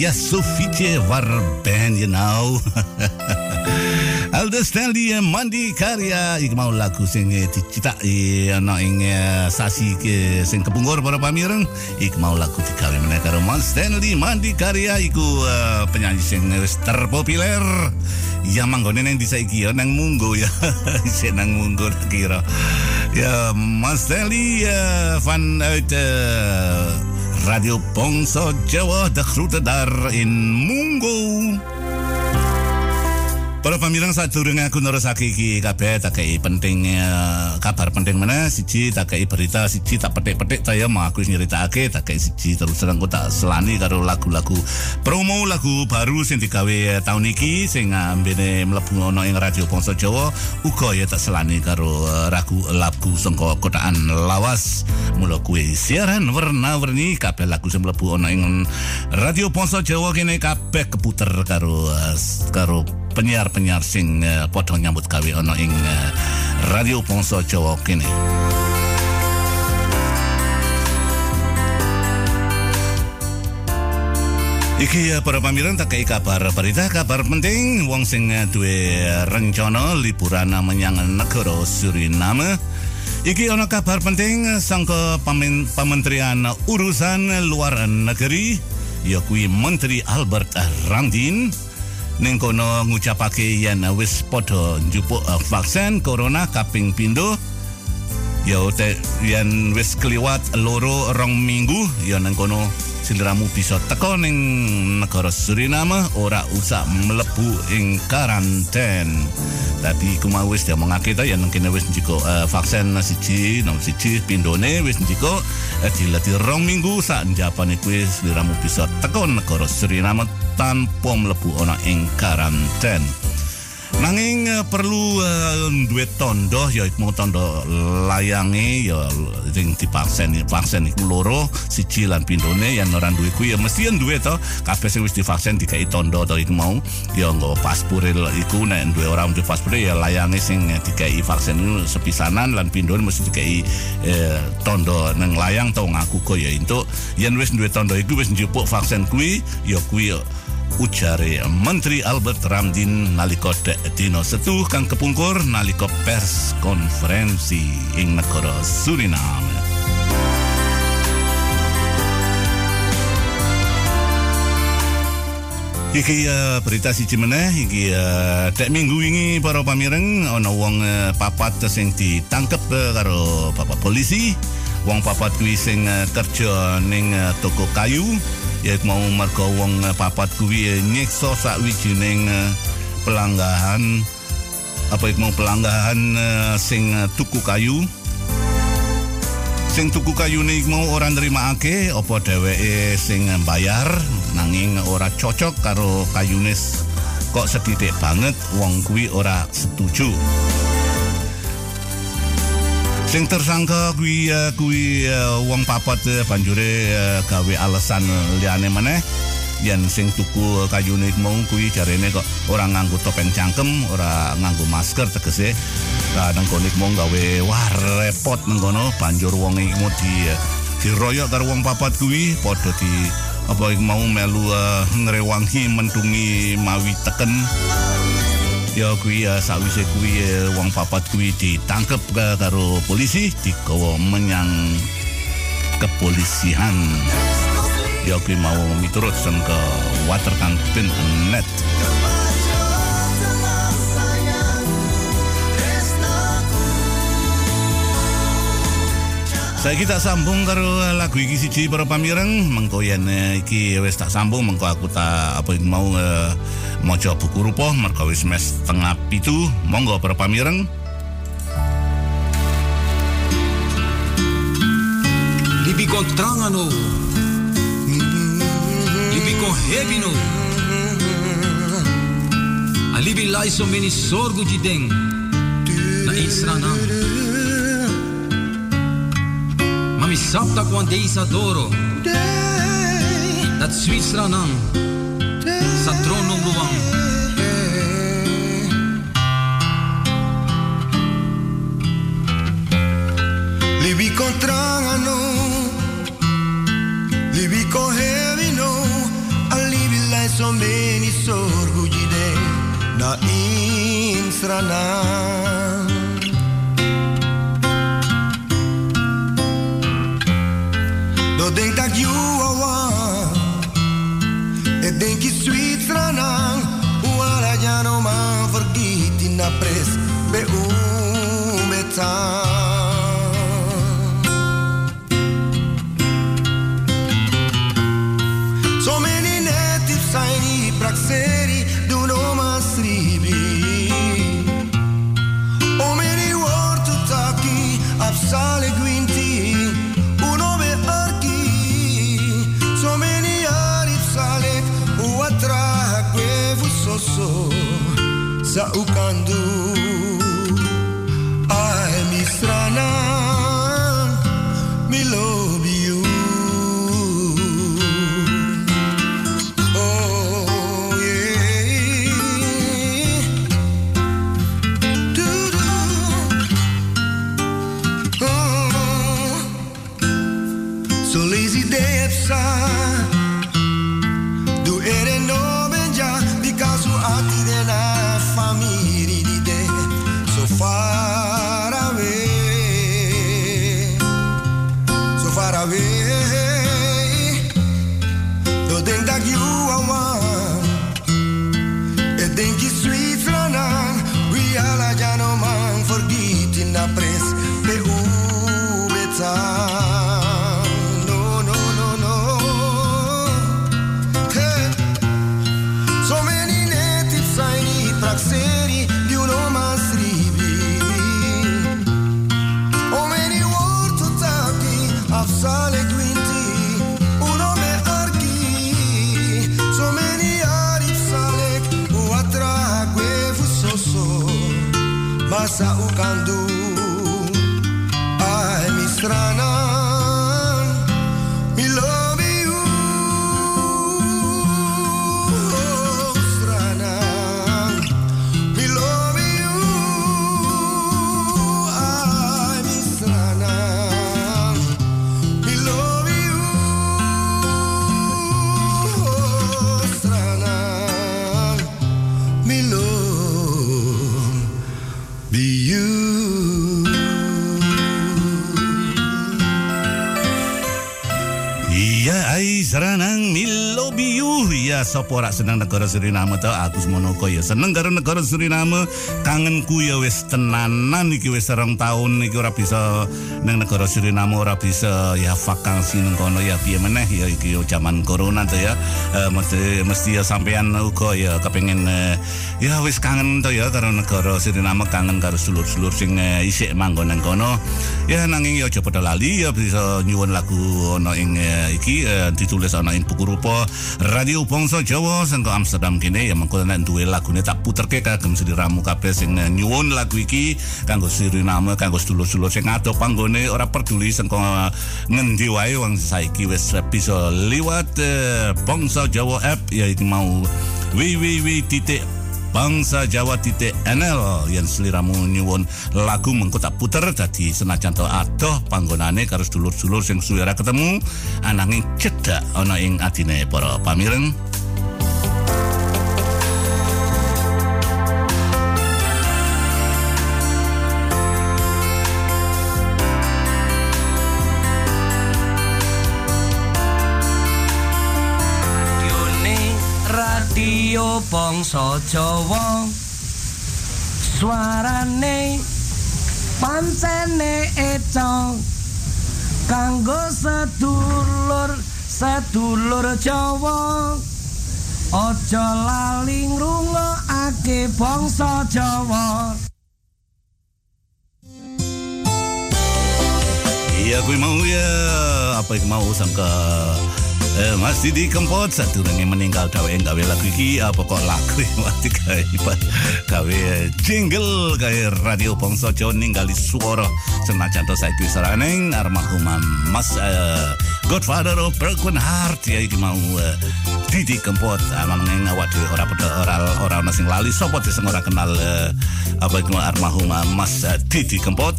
ja Sofietje, waar ben je nou? Aldo Stanley en Mandi Karya Ik mau lagu sing eh, dicita eh, ana ing eh, sasi ke sing kepungkur para pamireng Ik mau lagu digawe meneh karo Mas Stanley Mandi Karya iku penyanyi sing terpopuler. Ya manggone nang desa iki ya nang Munggo ya. Isih nang Munggo kira. Ya Mas Stanley vanuit eh, Radio Bongso Jawa de groeten daar in Mungo. Pamirang sadurunge aku nerusake iki kabeh tak kei penting kabar penting mana siji tak kei berita siji tak petik-petik saya mau aku nyeritakake. Tak kei siji terus terang tak selani karo lagu-lagu promo lagu baru sing digawe tahun iki sing ambene mlebu ana ing radio Bangsa Jawa. Uga ya tak selani karo eh, lagu sangka kotaan lawas. Mula kuwi siaran warna-warni kabeh lagu sing mlebu ana ing radio Bangsa Jawa kene kabeh keputer karo karo penyiar-penyiar sing uh, padha nyambut gawe ana ing uh, Radio Bangsa Jawa kene. Iki ya para pamirang tak kei kabar berita. Kabar penting wong sing duwe rencana liburan menyang negara Suriname. Iki ana kabar penting sangka pamen, Pamenterian Urusan Luar Negeri ya kuwi Menteri Albert Ramdin ning kono ngucapake yen wis padha njupuk uh, vaksin corona kaping pindho ya yen wis kliwat loro rong minggu ya nang kono siliramu bisa teko ning negara Suriname ora usah mlebu ing karanten. Tapi ku mau wis diomongake ta yen kene wis njiko uh, vaksin siji nomor siji pindone wis njiko uh, dilatih rong minggu sak njapane kuwi siliramu bisa teko negara Suriname tanpa mlebu ana ing karanten. Nanging eh, perlu uh, duwe tondo ya mau tondo layange ya sing divaksin vaksin iku loro siji lan pindone yang ora duwe ya mesti duwe to kabeh sing wis divaksin dikai tondo to iku mau ya nggo paspore iku nek duwe ora duwe paspore ya layange sing dikai vaksin iku sepisanan lan pindone mesti dikai eh, tondo nang layang to ngaku kok ya entuk yen wis duwe tondo iku wis njupuk vaksin kuwi ya kuwi ujare Menteri Albert Ramdin nalika dek dina setuh kang kepungkur nalika pers konferensi ing negara Suriname. Iki uh, berita siji meneh iki uh, dek minggu wingi para pamireng ana wong uh, papat sing ditangkep karo bapak polisi. Wong papat kuwi sing kerja ning toko kayu ya mau mergo wong uh, papat kuwi nyiksa sakwijining uh, pelanggahan. Apa iku mau pelanggahan uh, sing tuku kayu? Sing tuku kayune iku mau ora nrimakake apa dheweke sing bayar nanging ora cocok karo kayune kok sedidik banget wong kuwi ora setuju sing tersangka kuwi eh, kuwi eh, wong papat eh, banjure gawe alasan liyane meneh yen sing tuku kayune mau kuwi jarene kok ora nganggo topeng cangkem ora nganggo masker tegese. Kadang konik mau gawe wah repot kono. Banjur wong iku di diroyok karo wong papat kuwi padha di apa iku mau melu uh, ngrewangi mentungi mawi teken ya kuwi uh, sawise kuwi uh, wong papat kuwi ditangkep karo polisi digawa menyang kepolisian. Ya kuwi mau miturut sen ke waterkan.net Saya kita sambung karo lagu iki siji para pamireng mengko yen eh, iki wis tak sambung mengko aku tak apa mau uh, maca buku rupa mergo wis mes tengah pitu monggo para pamireng Libi kon trangano. Libi kon hebino. Alibi laiso meni sorgu jideng. Na israna. Ami sap dat kwam deze doro. Dat Zwitsera nan. Satron luang. Libi contrang ano. Libi con heavy no. Alibi lai e so many sorgo jide. Na insranan. time. Sopo rak seneng negara Suriname tau aku semono ko ya. Seneng karo negara Suriname, kangenku ya wis tenanan iki wis serong tahun iki ora bisa nang negara Suriname ora bisa ya vakansi nang kono ya piye meneh ya iki yo zaman corona tuh ya. Eh, mesti mesti ya sampean uga ya kepengen eh, ya wis kangen tuh ya karo negara Suriname kangen karo sulur-sulur sing eh, isik manggon nang kono. Ya nanging ya aja padha ya bisa nyuwun lagu ana ing eh, iki eh, ditulis ana ing buku rupa Radio Bangsa Jawa sangko Amsterdam kene ya mengko nek duwe lagune tak puterke kagem sliramu kabeh sing nyuwun lagu iki kanggo Suriname kanggo sedulur-sedulur sing adoh panggone ora peduli sangko eh, ngendi wae wong saiki wis bisa liwat eh, Bangsa Jawa app ya iki mau www titik Bangsa Jawa titik NL yang seliramu nyuwun lagu mengko tak puter dadi senajan to adoh panggonane karo sedulur-sedulur sing suwe ora ketemu ananging cedak ana ing adine para pamireng bangsa Jawa. Suarane pancene eco. Kanggo sedulur sedulur Jawa. Aja lali ngrungokake bangsa Jawa. Iya gue mau ya. Apa yang mau sangka eh, Mas Didi Kempot satu yang meninggal dawe gawe lagu iki apa kok lagu mati gawe gawe jingle gawe radio Bangsa Jawa ninggali suara senajan to saiki wis ora neng almarhum Mas eh, Godfather of Broken Heart ya iki mau eh, Didi Kempot. Amang awak dhewe ora padha ora ora sing lali. Sapa sing ora kenal eh, apa iku almarhum Mas eh, Didi Kempot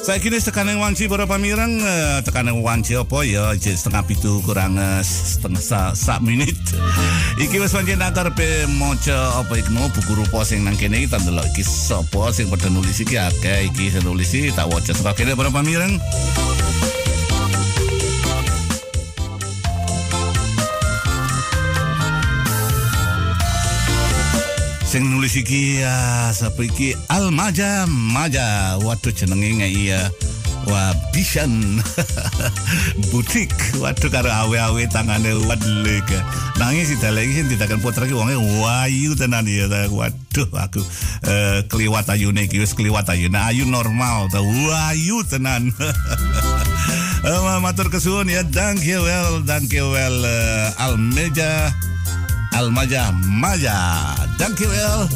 Saya kini tekan yang wanci para pamirang eh, tekan yang wanci apa ya jadi setengah pitu kurang eh, setengah sa, sak menit. Iki wis pancen akar pe maca apa iki mau buku rupa sing nang kene iki tak delok iki sapa sing padha nulis iki akeh iki sing nulis iki tak waca saka kene para pamirang. Sing nulis iki ya sapa iki Almaja Maja. Waduh jenenge ngai ya. Wah, Bishan Butik. Waduh karo awe-awe tangane wadlek Nangis si dalek iki akan putra iki wonge wayu tenan ya Waduh aku eh, keliwat ayune iki wis keliwat ayu Nah ayu normal ta. Wayu tenan. Eh, matur kesuwun ya. Thank you well thank you well eh, Almeja Almaja Maja. Dankjewel.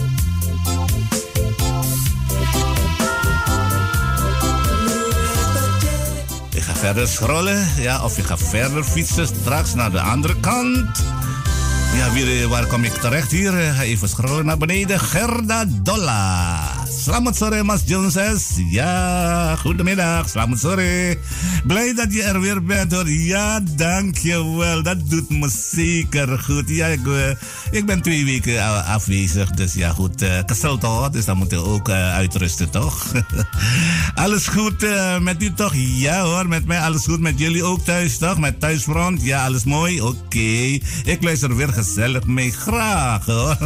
Ik ga verder scrollen, ja, of ik ga verder fietsen straks naar de andere kant. Ja, waar kom ik terecht hier? Eh, even scrollen naar beneden. Gerda Dolla. Selamat sore Mas Joneses. Ja, goedemiddag. Selamat sore. Blij dat je er weer bent hoor. Ja, dankjewel. Dat doet me zeker goed. Ja, ik, eh, ben twee weken afwezig. Dus ja, goed. eh Kesel toch? Dus dan moeten we ook eh, uitrusten toch? alles goed met u toch? Ja hoor, met mij alles goed. Met jullie ook thuis toch? Met thuisfront? Ja, alles mooi? Oké. Ik luister weer gezellig mee. Graag hoor.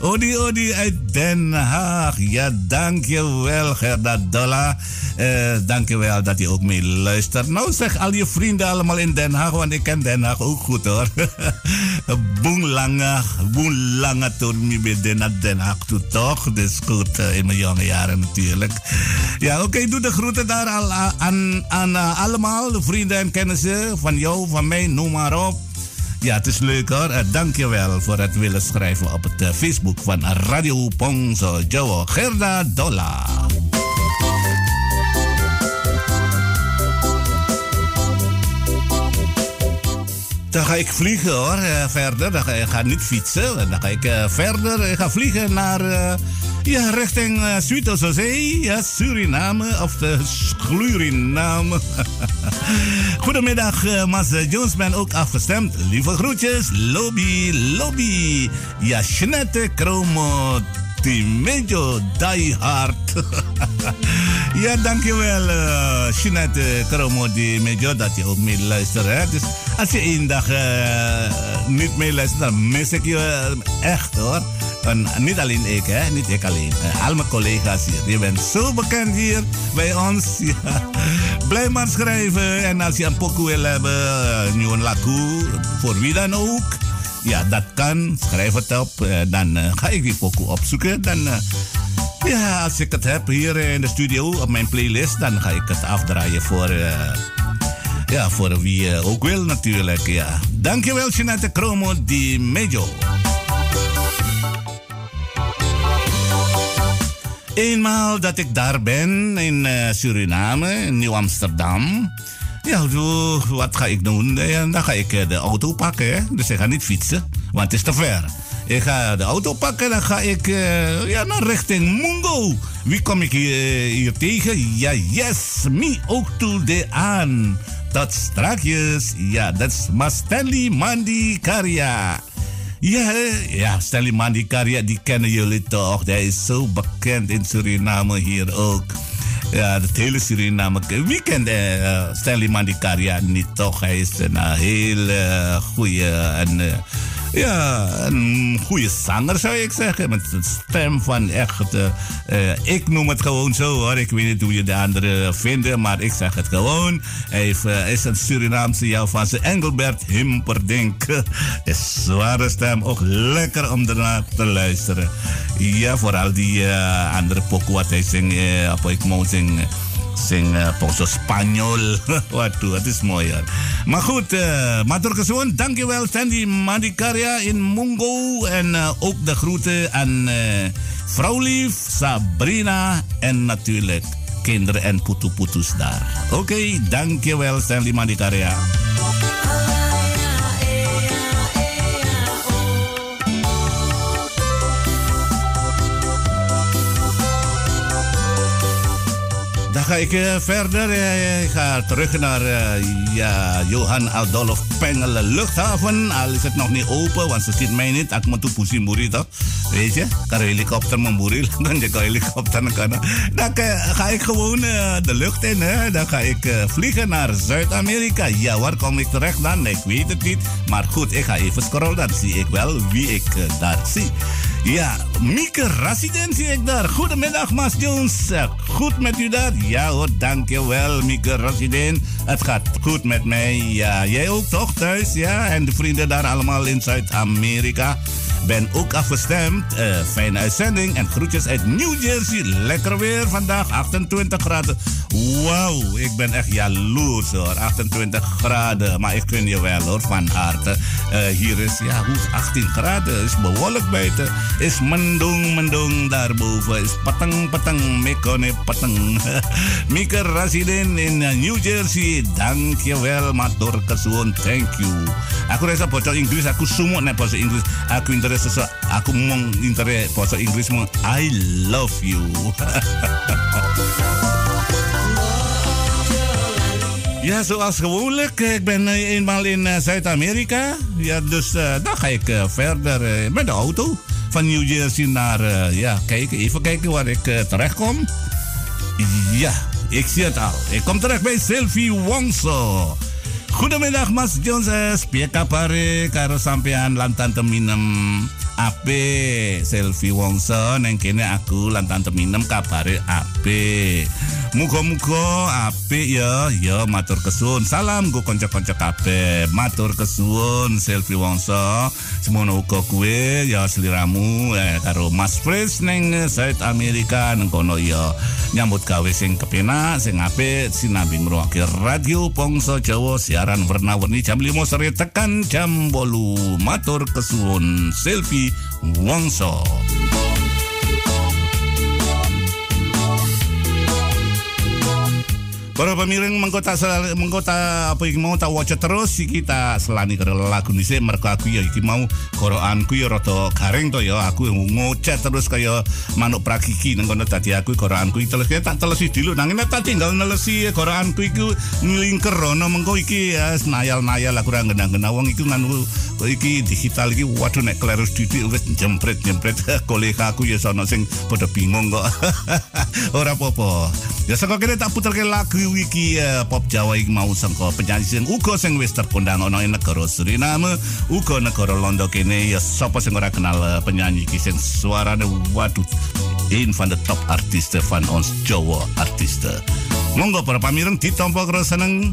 Odi Odi uit Den Haag. Ja, dankjewel Gerda Dolla. Eh dankjewel dat je ook mee luistert. Nou zeg al je vrienden allemaal in Den Haag, want ik ken Den Haag ook goed hoor. Boeng lange, boeng lange bij naar Den Haag toe toch. Dus goed, eh, in mijn jonge jaren natuurlijk. Ja, oké, doe de groeten daar al a- aan, aan eh, allemaal, de vrienden en kennissen van jou, van mij, noem maar op. Ja, het is leuk hoor. Uh, Dank je wel voor het willen schrijven op het eh, Facebook van Radio Pongso Jawa. Gerda Dolla. Dan ga ik vliegen hoor, eh, verder. Dan ga ik ga niet fietsen. Dan ga ik verder. Ik ga vliegen naar, ja, richting uh, Zuid-Zee, ja, Suriname of de Schluriname. Goedemiddag, uh, Jones ben ook afgestemd. Lieve groetjes, lobby, lobby. Ja, Jeanette Kromo, Timejo, die hard. ja, dankjewel, uh, Jeanette Kromo, die Mejo, dat je ook meeluistert. Dus als je één dag uh, niet meeluistert, dan mis ik je echt hoor. En niet alleen ik, hè? niet ik alleen. Uh, al mijn collega's hier. Je bent zo bekend hier bij ons. Ja. Blijf maar schrijven. En als je een pokoe wil hebben, een nieuwe laku, voor wie dan ook. Ja, dat kan. Schrijf het op. Uh, dan uh, ga ik die pokoe opzoeken. Dan, uh, ja, als ik het heb hier in de studio op mijn playlist, dan ga ik het afdraaien voor, ja, voor wie ook wil natuurlijk. Ja. Dankjewel, Jeanette Kromo di Mejo. Eenmaal dat ik daar ben in Suriname, in Nieuw-Amsterdam. Ja, wat ga ik doen? Ja, dan ga ik uh, de auto pakken. Hè? Dus ik ga niet fietsen, want het is te ver. Ik ga de auto pakken, dan ga ik uh, ja, naar richting Mungo. Wie kom ik hier, tegen? Ja, yes, me ook toe de aan. Tot strakjes. Ja, dat is maar Stanley Mandi Karya. Ja, ja, Stanley Mandikaria, die kennen jullie toch. Hij is zo bekend in Suriname hier ook. Ja, het hele Suriname. Wie kent uh, Stanley Mandikaria niet toch? Hij is een uh, hele goede en ja, een goede zanger zou ik zeggen. Met een stem van echt. Uh, ik noem het gewoon zo hoor. Ik weet niet hoe je de anderen vinden, maar ik zeg het gewoon. Heeft, uh, is een Surinaamse zijn Engelbert Himperdink. is zware stem, ook lekker om ernaar te luisteren. Ja, vooral die uh, andere pokoe wat hij op ik moet zingen sing uh, Poso Spanyol. Waduh, het is mooi. Maar goed, uh, matur dankjewel Sandy Mandikaria in Mungo. En uh, ook de groeten aan uh, vrouwlief, Sabrina en natuurlijk kinderen en putu-putus daar. Oké, dankjewel Stanley Mandikaria. Ga ik eh, verder. eh, ik ga terug naar eh, ja, Johan Adolf Pengelen luchthaven. Al is het nog niet open, want ze ziet mij niet. Ik moet buri toch? Weet je? Kan helikopter memburi. Dan je helikopter. Dan ga ik gewoon de lucht in. Hè? Dan ga ik vliegen naar Zuid-Amerika. Ja, waar kom ik terecht dan? Ik weet het niet. Maar goed, ik ga even scrollen. Dan zie ik wel wie ik daar zie. Ja, Mieke Resident zie ik daar. Goedemiddag, Mas Jones. Eh, Goed met u daar? Ja hoor, dankjewel, Mieke Resident. Het gaat goed met mij. Ja, jij ook toch thuis? Ja, en de vrienden daar allemaal in Zuid-Amerika. Ben ook afgestemd. Eh, fijne uitzending en groetjes uit New Jersey. Lekker weer vandaag, 28 graden. Wauw, ik ben echt jaloers hoor. 28 graden, maar ik gun je wel hoor, van harte. Eh, hier is, ja, hoe is 18 graden? Is bewolkt buiten. Is mendung, mendung daarboven. Is patang, patang, mekone patang. Mieke Resident in eh, New Jersey. Dankjewel, matur kesuwun. Thank you. Aku rasa bocor Inggris, aku sumuk nek bahasa Inggris. Aku interest sesu, aku mong interest bahasa Inggris I love you. Ja, zoals gewoonlijk. Ik ben eh, eenmaal in eh, Zuid-Amerika. Ja, dus eh, dan ga ik eh, verder eh, met de auto. Van New Jersey naar, eh, ja, kijken. Even kijken waar ik eh, terecht kom. Ja, ik zie het al. Ik kom terecht bij Sylvie Wongso. Goedemiddag Mas Jones, eh, spier kapare karo sampean lan tante minem ape Sylvie Wongso neng kene aku lan tante minem kabare ape. Muga-muga apik ya, ya matur kesuwun. Salam go kanca-kanca kabeh. Matur kesuwun Selfie Wongso. Semono uga kuwe ya sliramu eh, karo Mas Fris ning eh, South Amerika nang kono ya nyambut gawe sing kepenak, sing apik sinambi radio Pongso Jawa siaran warna-warni jam 5 sore tekan jam 8. Matur kesuwun Selfie Wongso. Para pemiring menggota menggota apa iki mau tak waca terus iki kita selani karo lagu nise mergo aku ya iki mau koroanku ya rada garing to ya. Aku ngocet terus kaya manuk prakiki nang kono. Dadi aku koroanku iki teles tak telesi dulu. Nang tak tinggal nelesi koroanku iku nglingker rono mengko iki ya nayal-nayal. Aku ora ngena-ngena wong iki nganu iki digital iki waduh nek klerus didik wis jempret-jempret. Kolega aku ya sono sing padha bingung kok. Ora apa-apa. Ya saka kene tak puterke lagu iki eh, pop Jawa iki mau sangka penyanyi sing uga sing wis terkondang ana ing negara Suriname uga negara Londo kene. Ya sapa sing ora kenal eh, penyanyi iki sing suarane waduh een van de top artiesten van ons Jawa artiesten monggo para pamireng ditampa karo seneng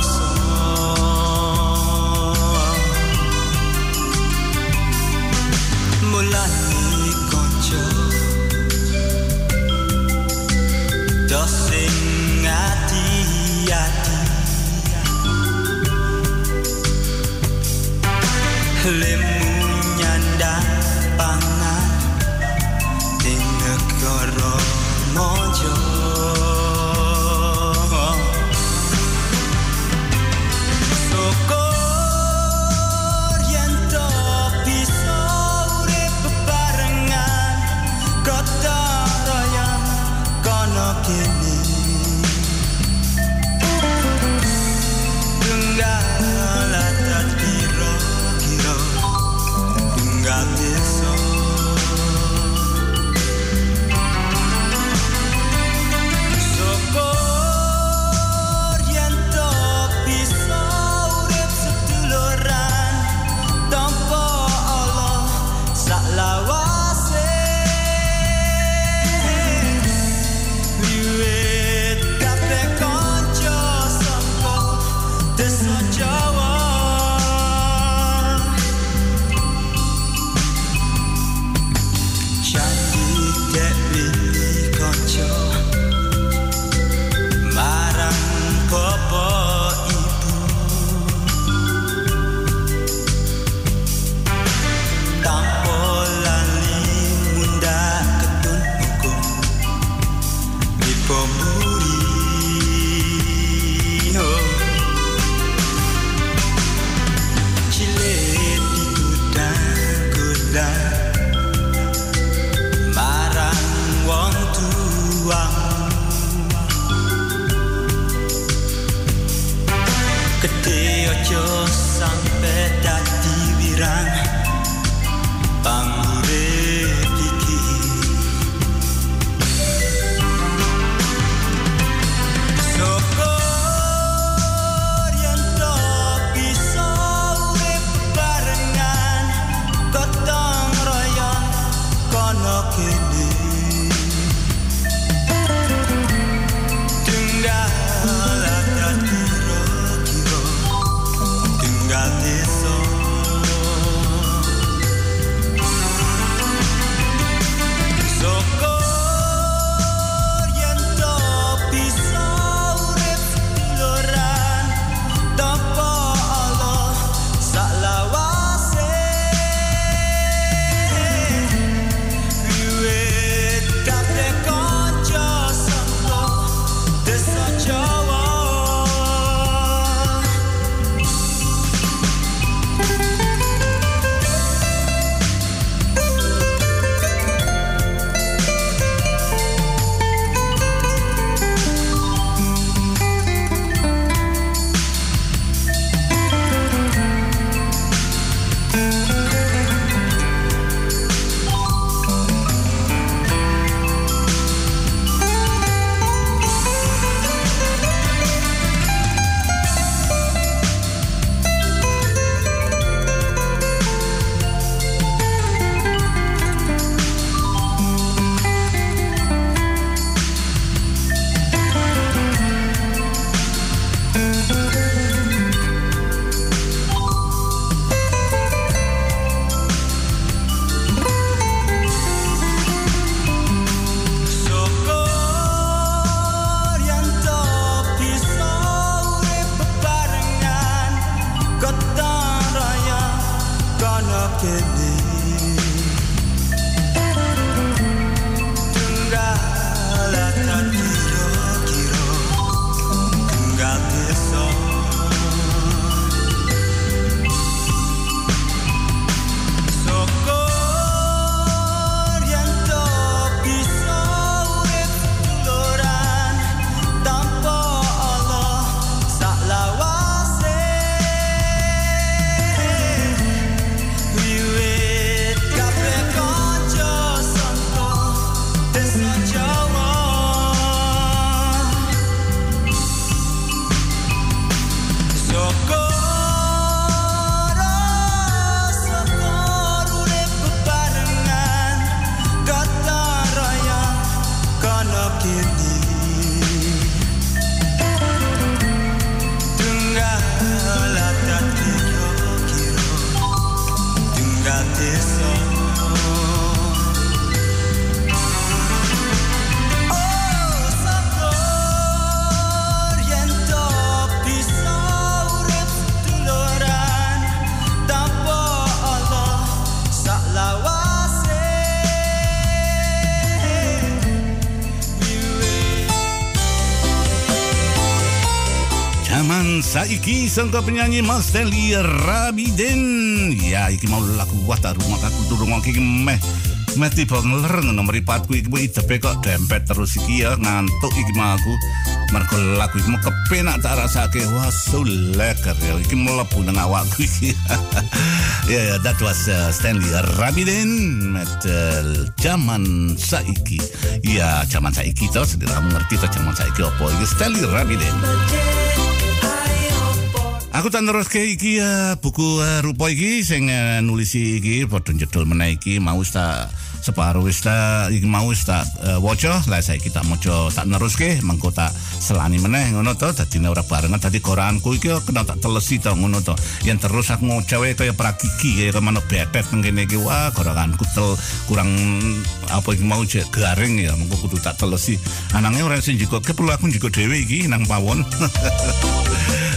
saiki sangka penyanyi Mas Deli Rabiden. Ya iki mau lagu watak rumah aku durung iki meh meh tiba ngeler nomor ipatku iki mbok idepe kok dempet terus iki ya ngantuk iki mah aku. Mergo lagu iki mau kepenak tak rasake wah so lekker ya iki mlebu nang awakku iki. ya ya that was uh, Stanley Rabiden met uh, zaman saiki. Ya zaman saiki to sedira mengerti to zaman saiki apa iki Stanley Rabiden. Aku tak neruske iki ya buku uh, rupa iki sing uh, nulisi iki padha jedul meneh iki. Mau wis tak separuh wis tak iki mau wis tak uh, waca. Lah saiki tak maca tak neruske mengko tak selani meneh ngono to dadi ora barengan. Dadi koranku iki kena tak telesi to ngono to. Yen terus aku ngocawe kaya prakiki kaya kemana nang kene iki wah koranganku tel kurang apa iki mau jek garing ya mengko kudu tak telesi. Anange ora sing jiko perlu aku jiko dhewe iki nang pawon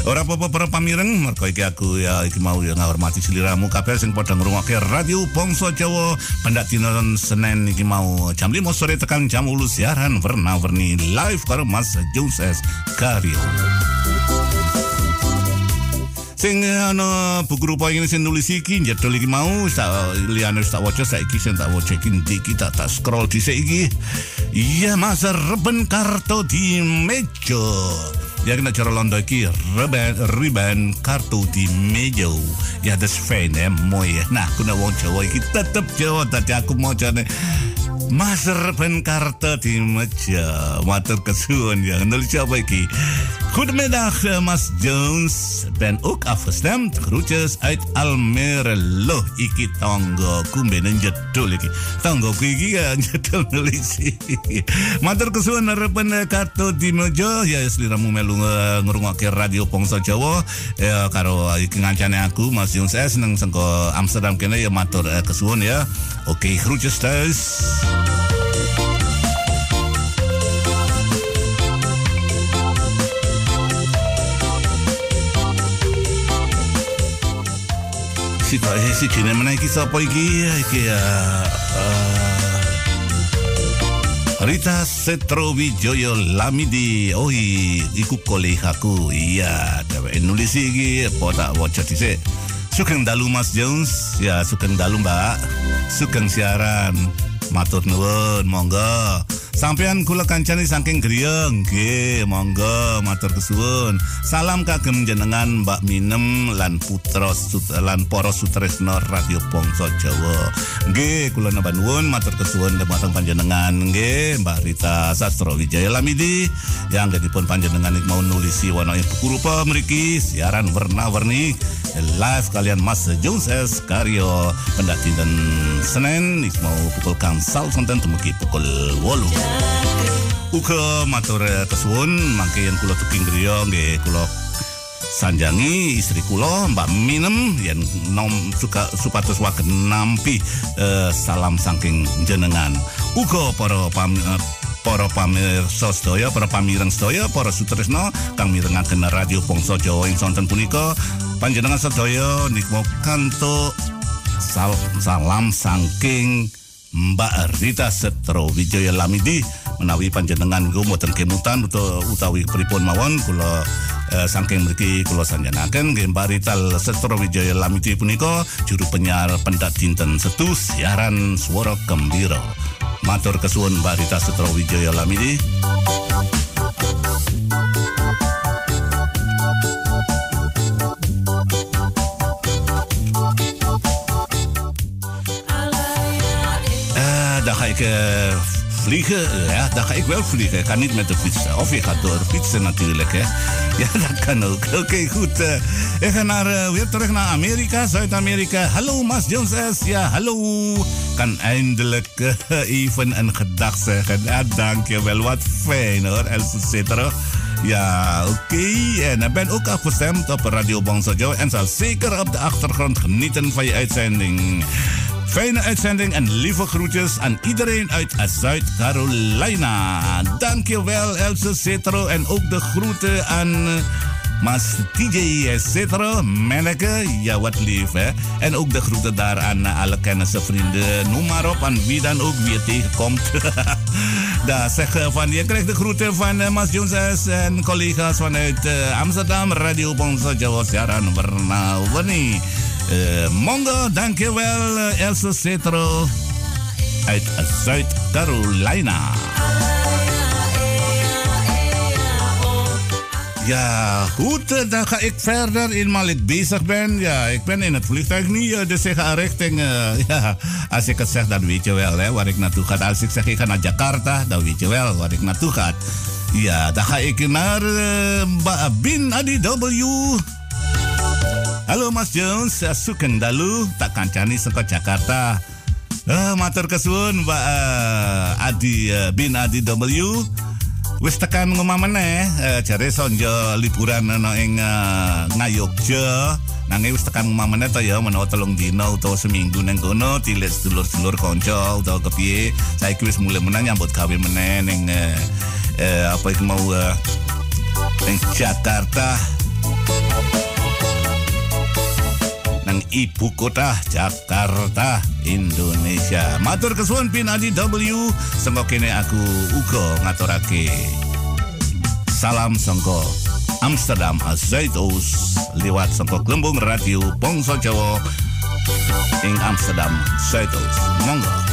Ora apa-apa para pamireng, mergo iki aku ya iki mau ya ngahormati seliramu kabeh sing padha ngrungokke Radio Bangsa Jawa pendak dina Senin iki mau jam 5 sore tekan jam 8 siaran warna-warni live karo Mas Joses Karyo. Sing ana buku rupa ini sing nulis iki jedol iki mau tak liyane wis tak waca saiki sing tak waca iki iki tak tak scroll dhisik iki. Iya Mas Reben kartu di meja. Ya kena cara londo iki riben riben kartu di meja. Ya fijn hè, mooi. hè. Nah, kuna wong Jawa iki tetep Jawa tadi aku mau jane Mas Reben kartu di meja. Matur kesuwun ya. Nulis apa iki? Goedemiddag, eh, Mas Jones. Ben ook afgestemd. Groetjes uit Almere. Lo, iki tonggo. Kumbe nang jedul iki. Tonggo ku iki ya jedul nulisi. Matur kesuwun harapan eh, kartu di meja ya sliramu melu eh, ngrungokke radio Pongso Jawa ya karo iki ngancane aku Mas Jones saya seneng sengko Amsterdam kene ya matur eh, kesuwun ya. Oke, groetjes thuis. Si eh, si kene mana iki sapa iki? Iki uh, uh, Rita Setrowijoyo Lamidi. Oh iku kolegaku iya tapi nulis iki apa tak waca dhisik? Sugeng dalu Mas Jones. Ya sugeng dalu Mbak. Sugeng siaran. Matur nuwun monggo Sampean kula kancani saking griya nggih monggo matur kesuwun. Salam kagem jenengan Mbak Minem lan putra sut- lan para sutresna Radio Bangsa Jawa. Nggih kula nambah nuwun matur kesuwun dhumateng panjenengan. Nggih Mbak Rita Sastro Wijaya Lamidi yang pun panjenengan mau nulisi wana buku rupa mriki siaran warna-warni live kalian Mas Jones S. Karyo pendak dinten Senin mau pukul kangsal sonten dumugi pukul 8 Uga matur kesuwun mangke yen kula tuking griya nggih kula sanjangi istri kula Mbak Minem yen nom suka supados wagen nampi eh, salam saking jenengan. Uga para pam, para pamirsa sedaya, para pamireng sedaya, para sutresna kang mirengaken radio Bangsa Jawa ing sonten punika panjenengan sedaya nikmo kantuk sal salam saking Mbak Rita Setro Wijaya Lamidi menawi panjenengan ku mboten kemutan utawi pripun mawon kula eh, saking mriki kula sanjanaken nggih Mbak Rita Setro Wijaya Lamidi punika juru penyiar pendak dinten setu siaran swara gembira. Matur kesuwun Mbak Rita Setro Wijaya Lamidi ik eh, vliegen. Ja, dan ga ik wel vliegen. Ik kan niet met de fiets. Of je gaat door fietsen natuurlijk. Hè. Ja, dat kan ook. Oké, goed. eh, ik ga naar, eh, weer terug naar Amerika, Zuid-Amerika. Hallo, Mas Jones. Ja, hallo. Kan eindelijk eh, even een gedag zeggen. Ja, dankjewel. Wat fijn hoor, Cetro. Ja, oké. En ik ben ook afgestemd op Radio Bangsa Jawa en zal zeker op de achtergrond genieten van je uitzending. Fijne uitzending en lieve groetjes aan iedereen uit Zuid-Carolina. Dankjewel Else Cetro en ook de groeten aan eh, Mas TJ Cetro, Menneke, ja wat lief hè. En ook de groeten daar aan eh, alle kennissen, vrienden, noem maar op, aan wie dan ook je tegenkomt. Daar zeggen van, je krijgt de groeten van eh, Mas Jones en collega's vanuit eh, Amsterdam, Radio Bangsa Jawa Siaran Warna Warni. Eh, Mongo, dankjewel eh, Else Cetro uit Zuid-Carolina. Ja, goed, eh, dan ga ik verder eenmaal ik bezig ben. Ja, ik ben in het vliegtuig nu, eh, dus ik ga richting... eh, ja, als ik het zeg, dan weet je wel hè, waar ik naartoe ga. Als ik zeg, ik ga naar Jakarta, dan weet je wel waar ik naartoe ga. Ja, dan ga ik naar eh, Mbak Bin Adi W. Halo Mas eh, suken dalu, tak kancani saka Jakarta. Eh, matur kesuwun Mbak eh, Adi eh, Bin Adi W. Wis tekan ngomah meneh, eh, jare sonjo liburan ana ing eh, Ngayogja. Nanging wis tekan ngomah meneh to ya menawa telung dina utawa seminggu nang kono tilik sedulur-sedulur kanca utawa kepiye. Saiki wis mulai meneh nyambut gawe meneh ning eh, eh, apa iku mau eh, ning Jakarta. Ibu kota Jakarta Indonesia. Matur kesuwun pin Adi W. Sengko kene aku uga ngaturake. Salam sengko Amsterdam Zuidoost lewat sengko gelembung radio Bangsa Jawa. Ing Amsterdam Zuidoost monggo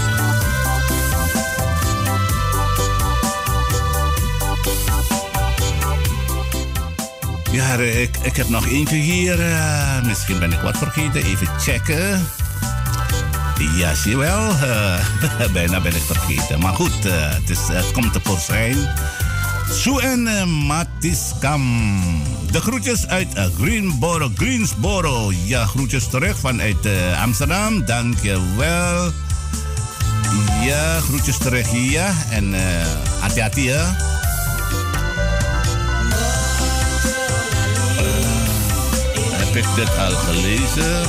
Ja, ik, ik heb nog eentje hier. eh, misschien ben ik wat vergeten. Even checken. Ja, zie wel. eh, bijna ben ik vergeten. Maar goed, eh, het, is, het komt tevoorschijn. Eh, Matiskam. De groetjes uit Greenboro, Greensboro. Ja, groetjes terug vanuit Amsterdam. Dankjewel. Ja, groetjes terug hier. En eh, hati-hati ik dit al gelezen?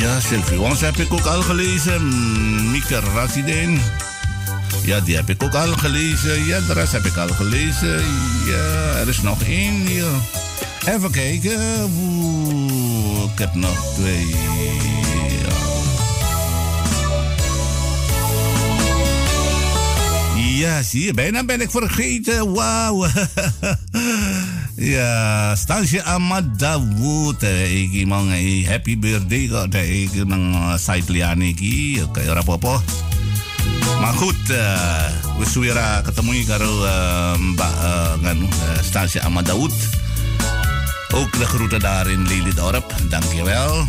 Ja, Sylvie Wons heb ik ook al gelezen. Mieke Rassidin. Ja, die heb ik ook al gelezen. Ja, de rest heb ik al gelezen. Ja, er is nog één hier. Even kijken. Oeh, ik heb nog twee. Ja. Zie je, bijna ben ik vergeten. Wauw. ja, Stansje eh, Iki mang eh, happy birthday nang eh, site liyane iki. Oke, ora. Maar goed, eh wis suwe ra ketemu karo eh, Mbak eh, eh, Stansje. Ook de groeten daar in Lelydorp. Dankjewel.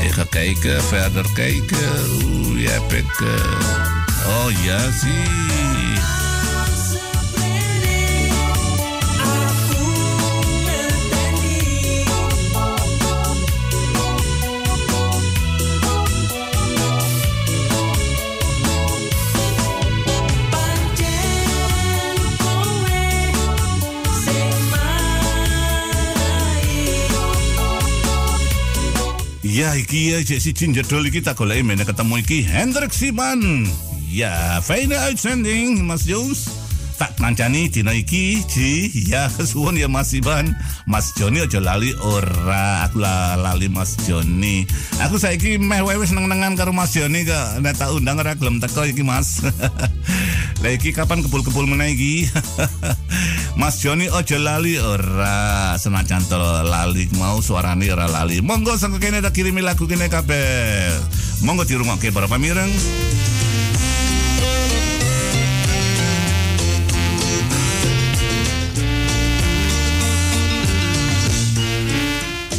Even kijken, verder kijken. Oeh, heb ik... eh, oh ja, zie. Ya, iki ya, si Ginger Dol iki tak golek meneh ketemu iki Hendrik Siman. Ya, fijne uitzending, Mas Jones. Tak kancani dina iki, Ji. Ya, suwun ya Mas Iban. Mas Joni aja lali ora. Aku la- lali Mas Joni. Aku saiki meh wae wis seneng-senengan karo Mas Joni kok. Nek tak undang ora gelem teko iki, Mas. Lah iki kapan kepul-kepul meneh iki? Mas Joni ojo lali ora senajan to lali mau suarane ora lali. Monggo sang kene tak kirimi lagu kene kabeh. Monggo dirungokke para pamireng.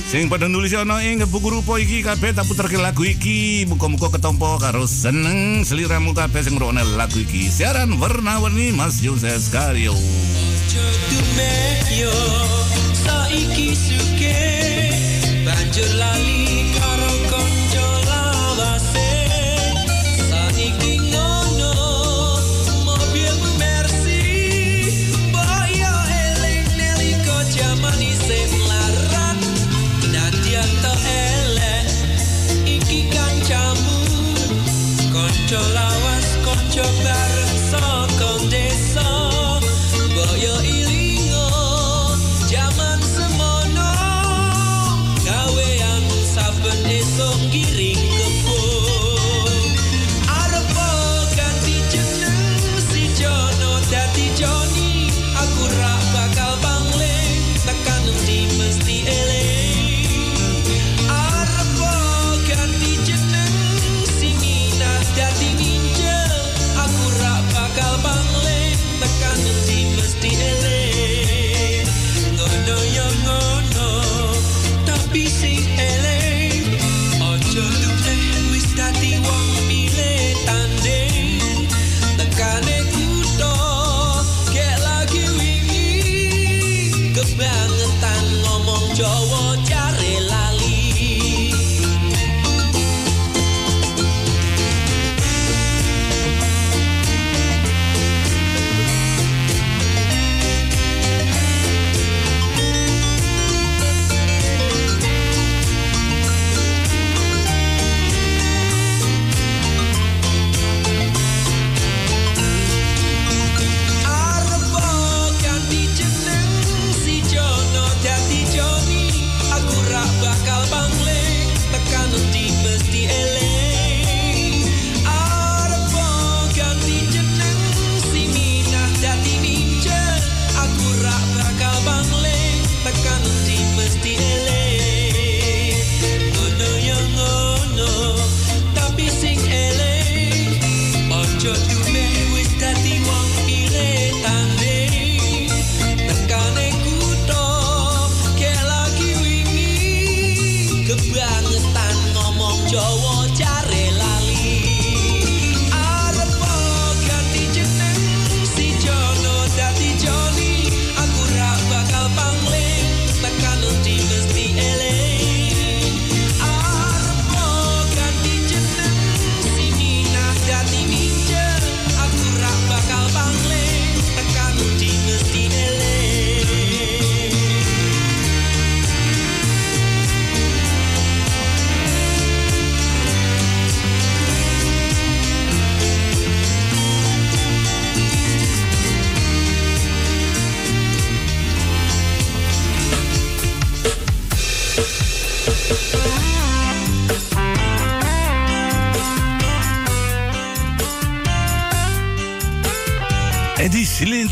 Sing padha nulis ana ing buku rupa iki kabeh tak puterke lagu iki. Muga-muga ketompo karo seneng seliramu kabeh sing ngrungokne lagu iki. Siaran warna-warni Mas Yoses Karyo. Yo saiki suke banjur lali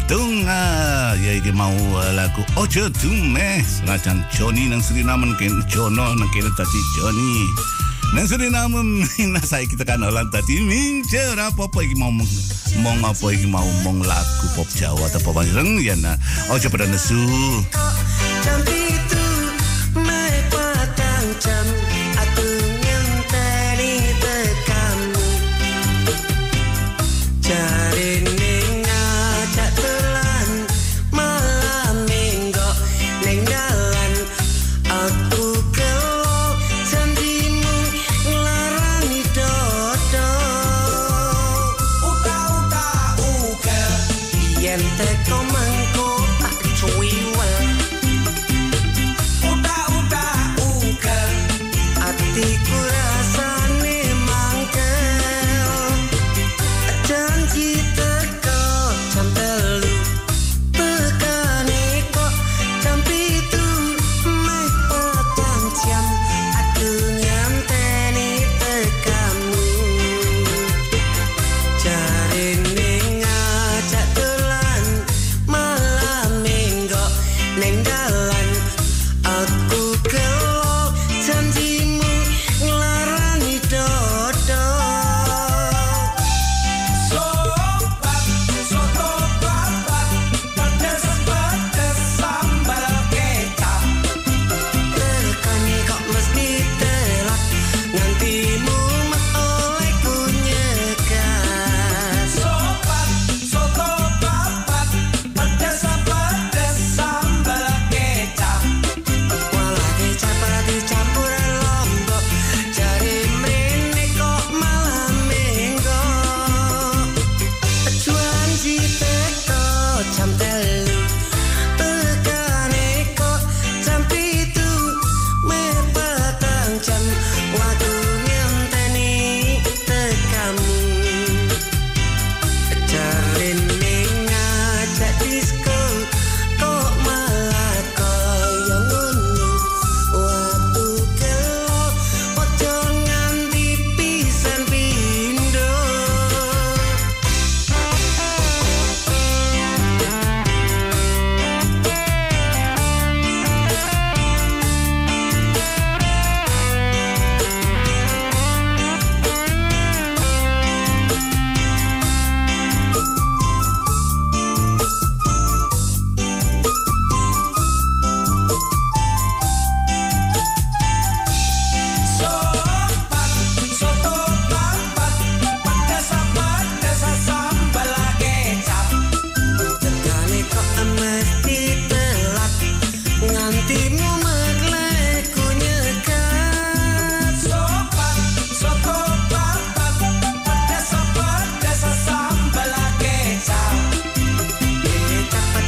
Tunga ya iki mau eh, lagu Ojo Tume Senajan Joni nang Suriname ken Jono nang kene tadi Joni. Nang Suriname nina saiki tekan kan olah tadi Minja rapopo iki mau mong apa iki mau mong lagu pop Jawa atau pop Jawa ya na Ojo pada nesu. Jambi itu Mepatang jambi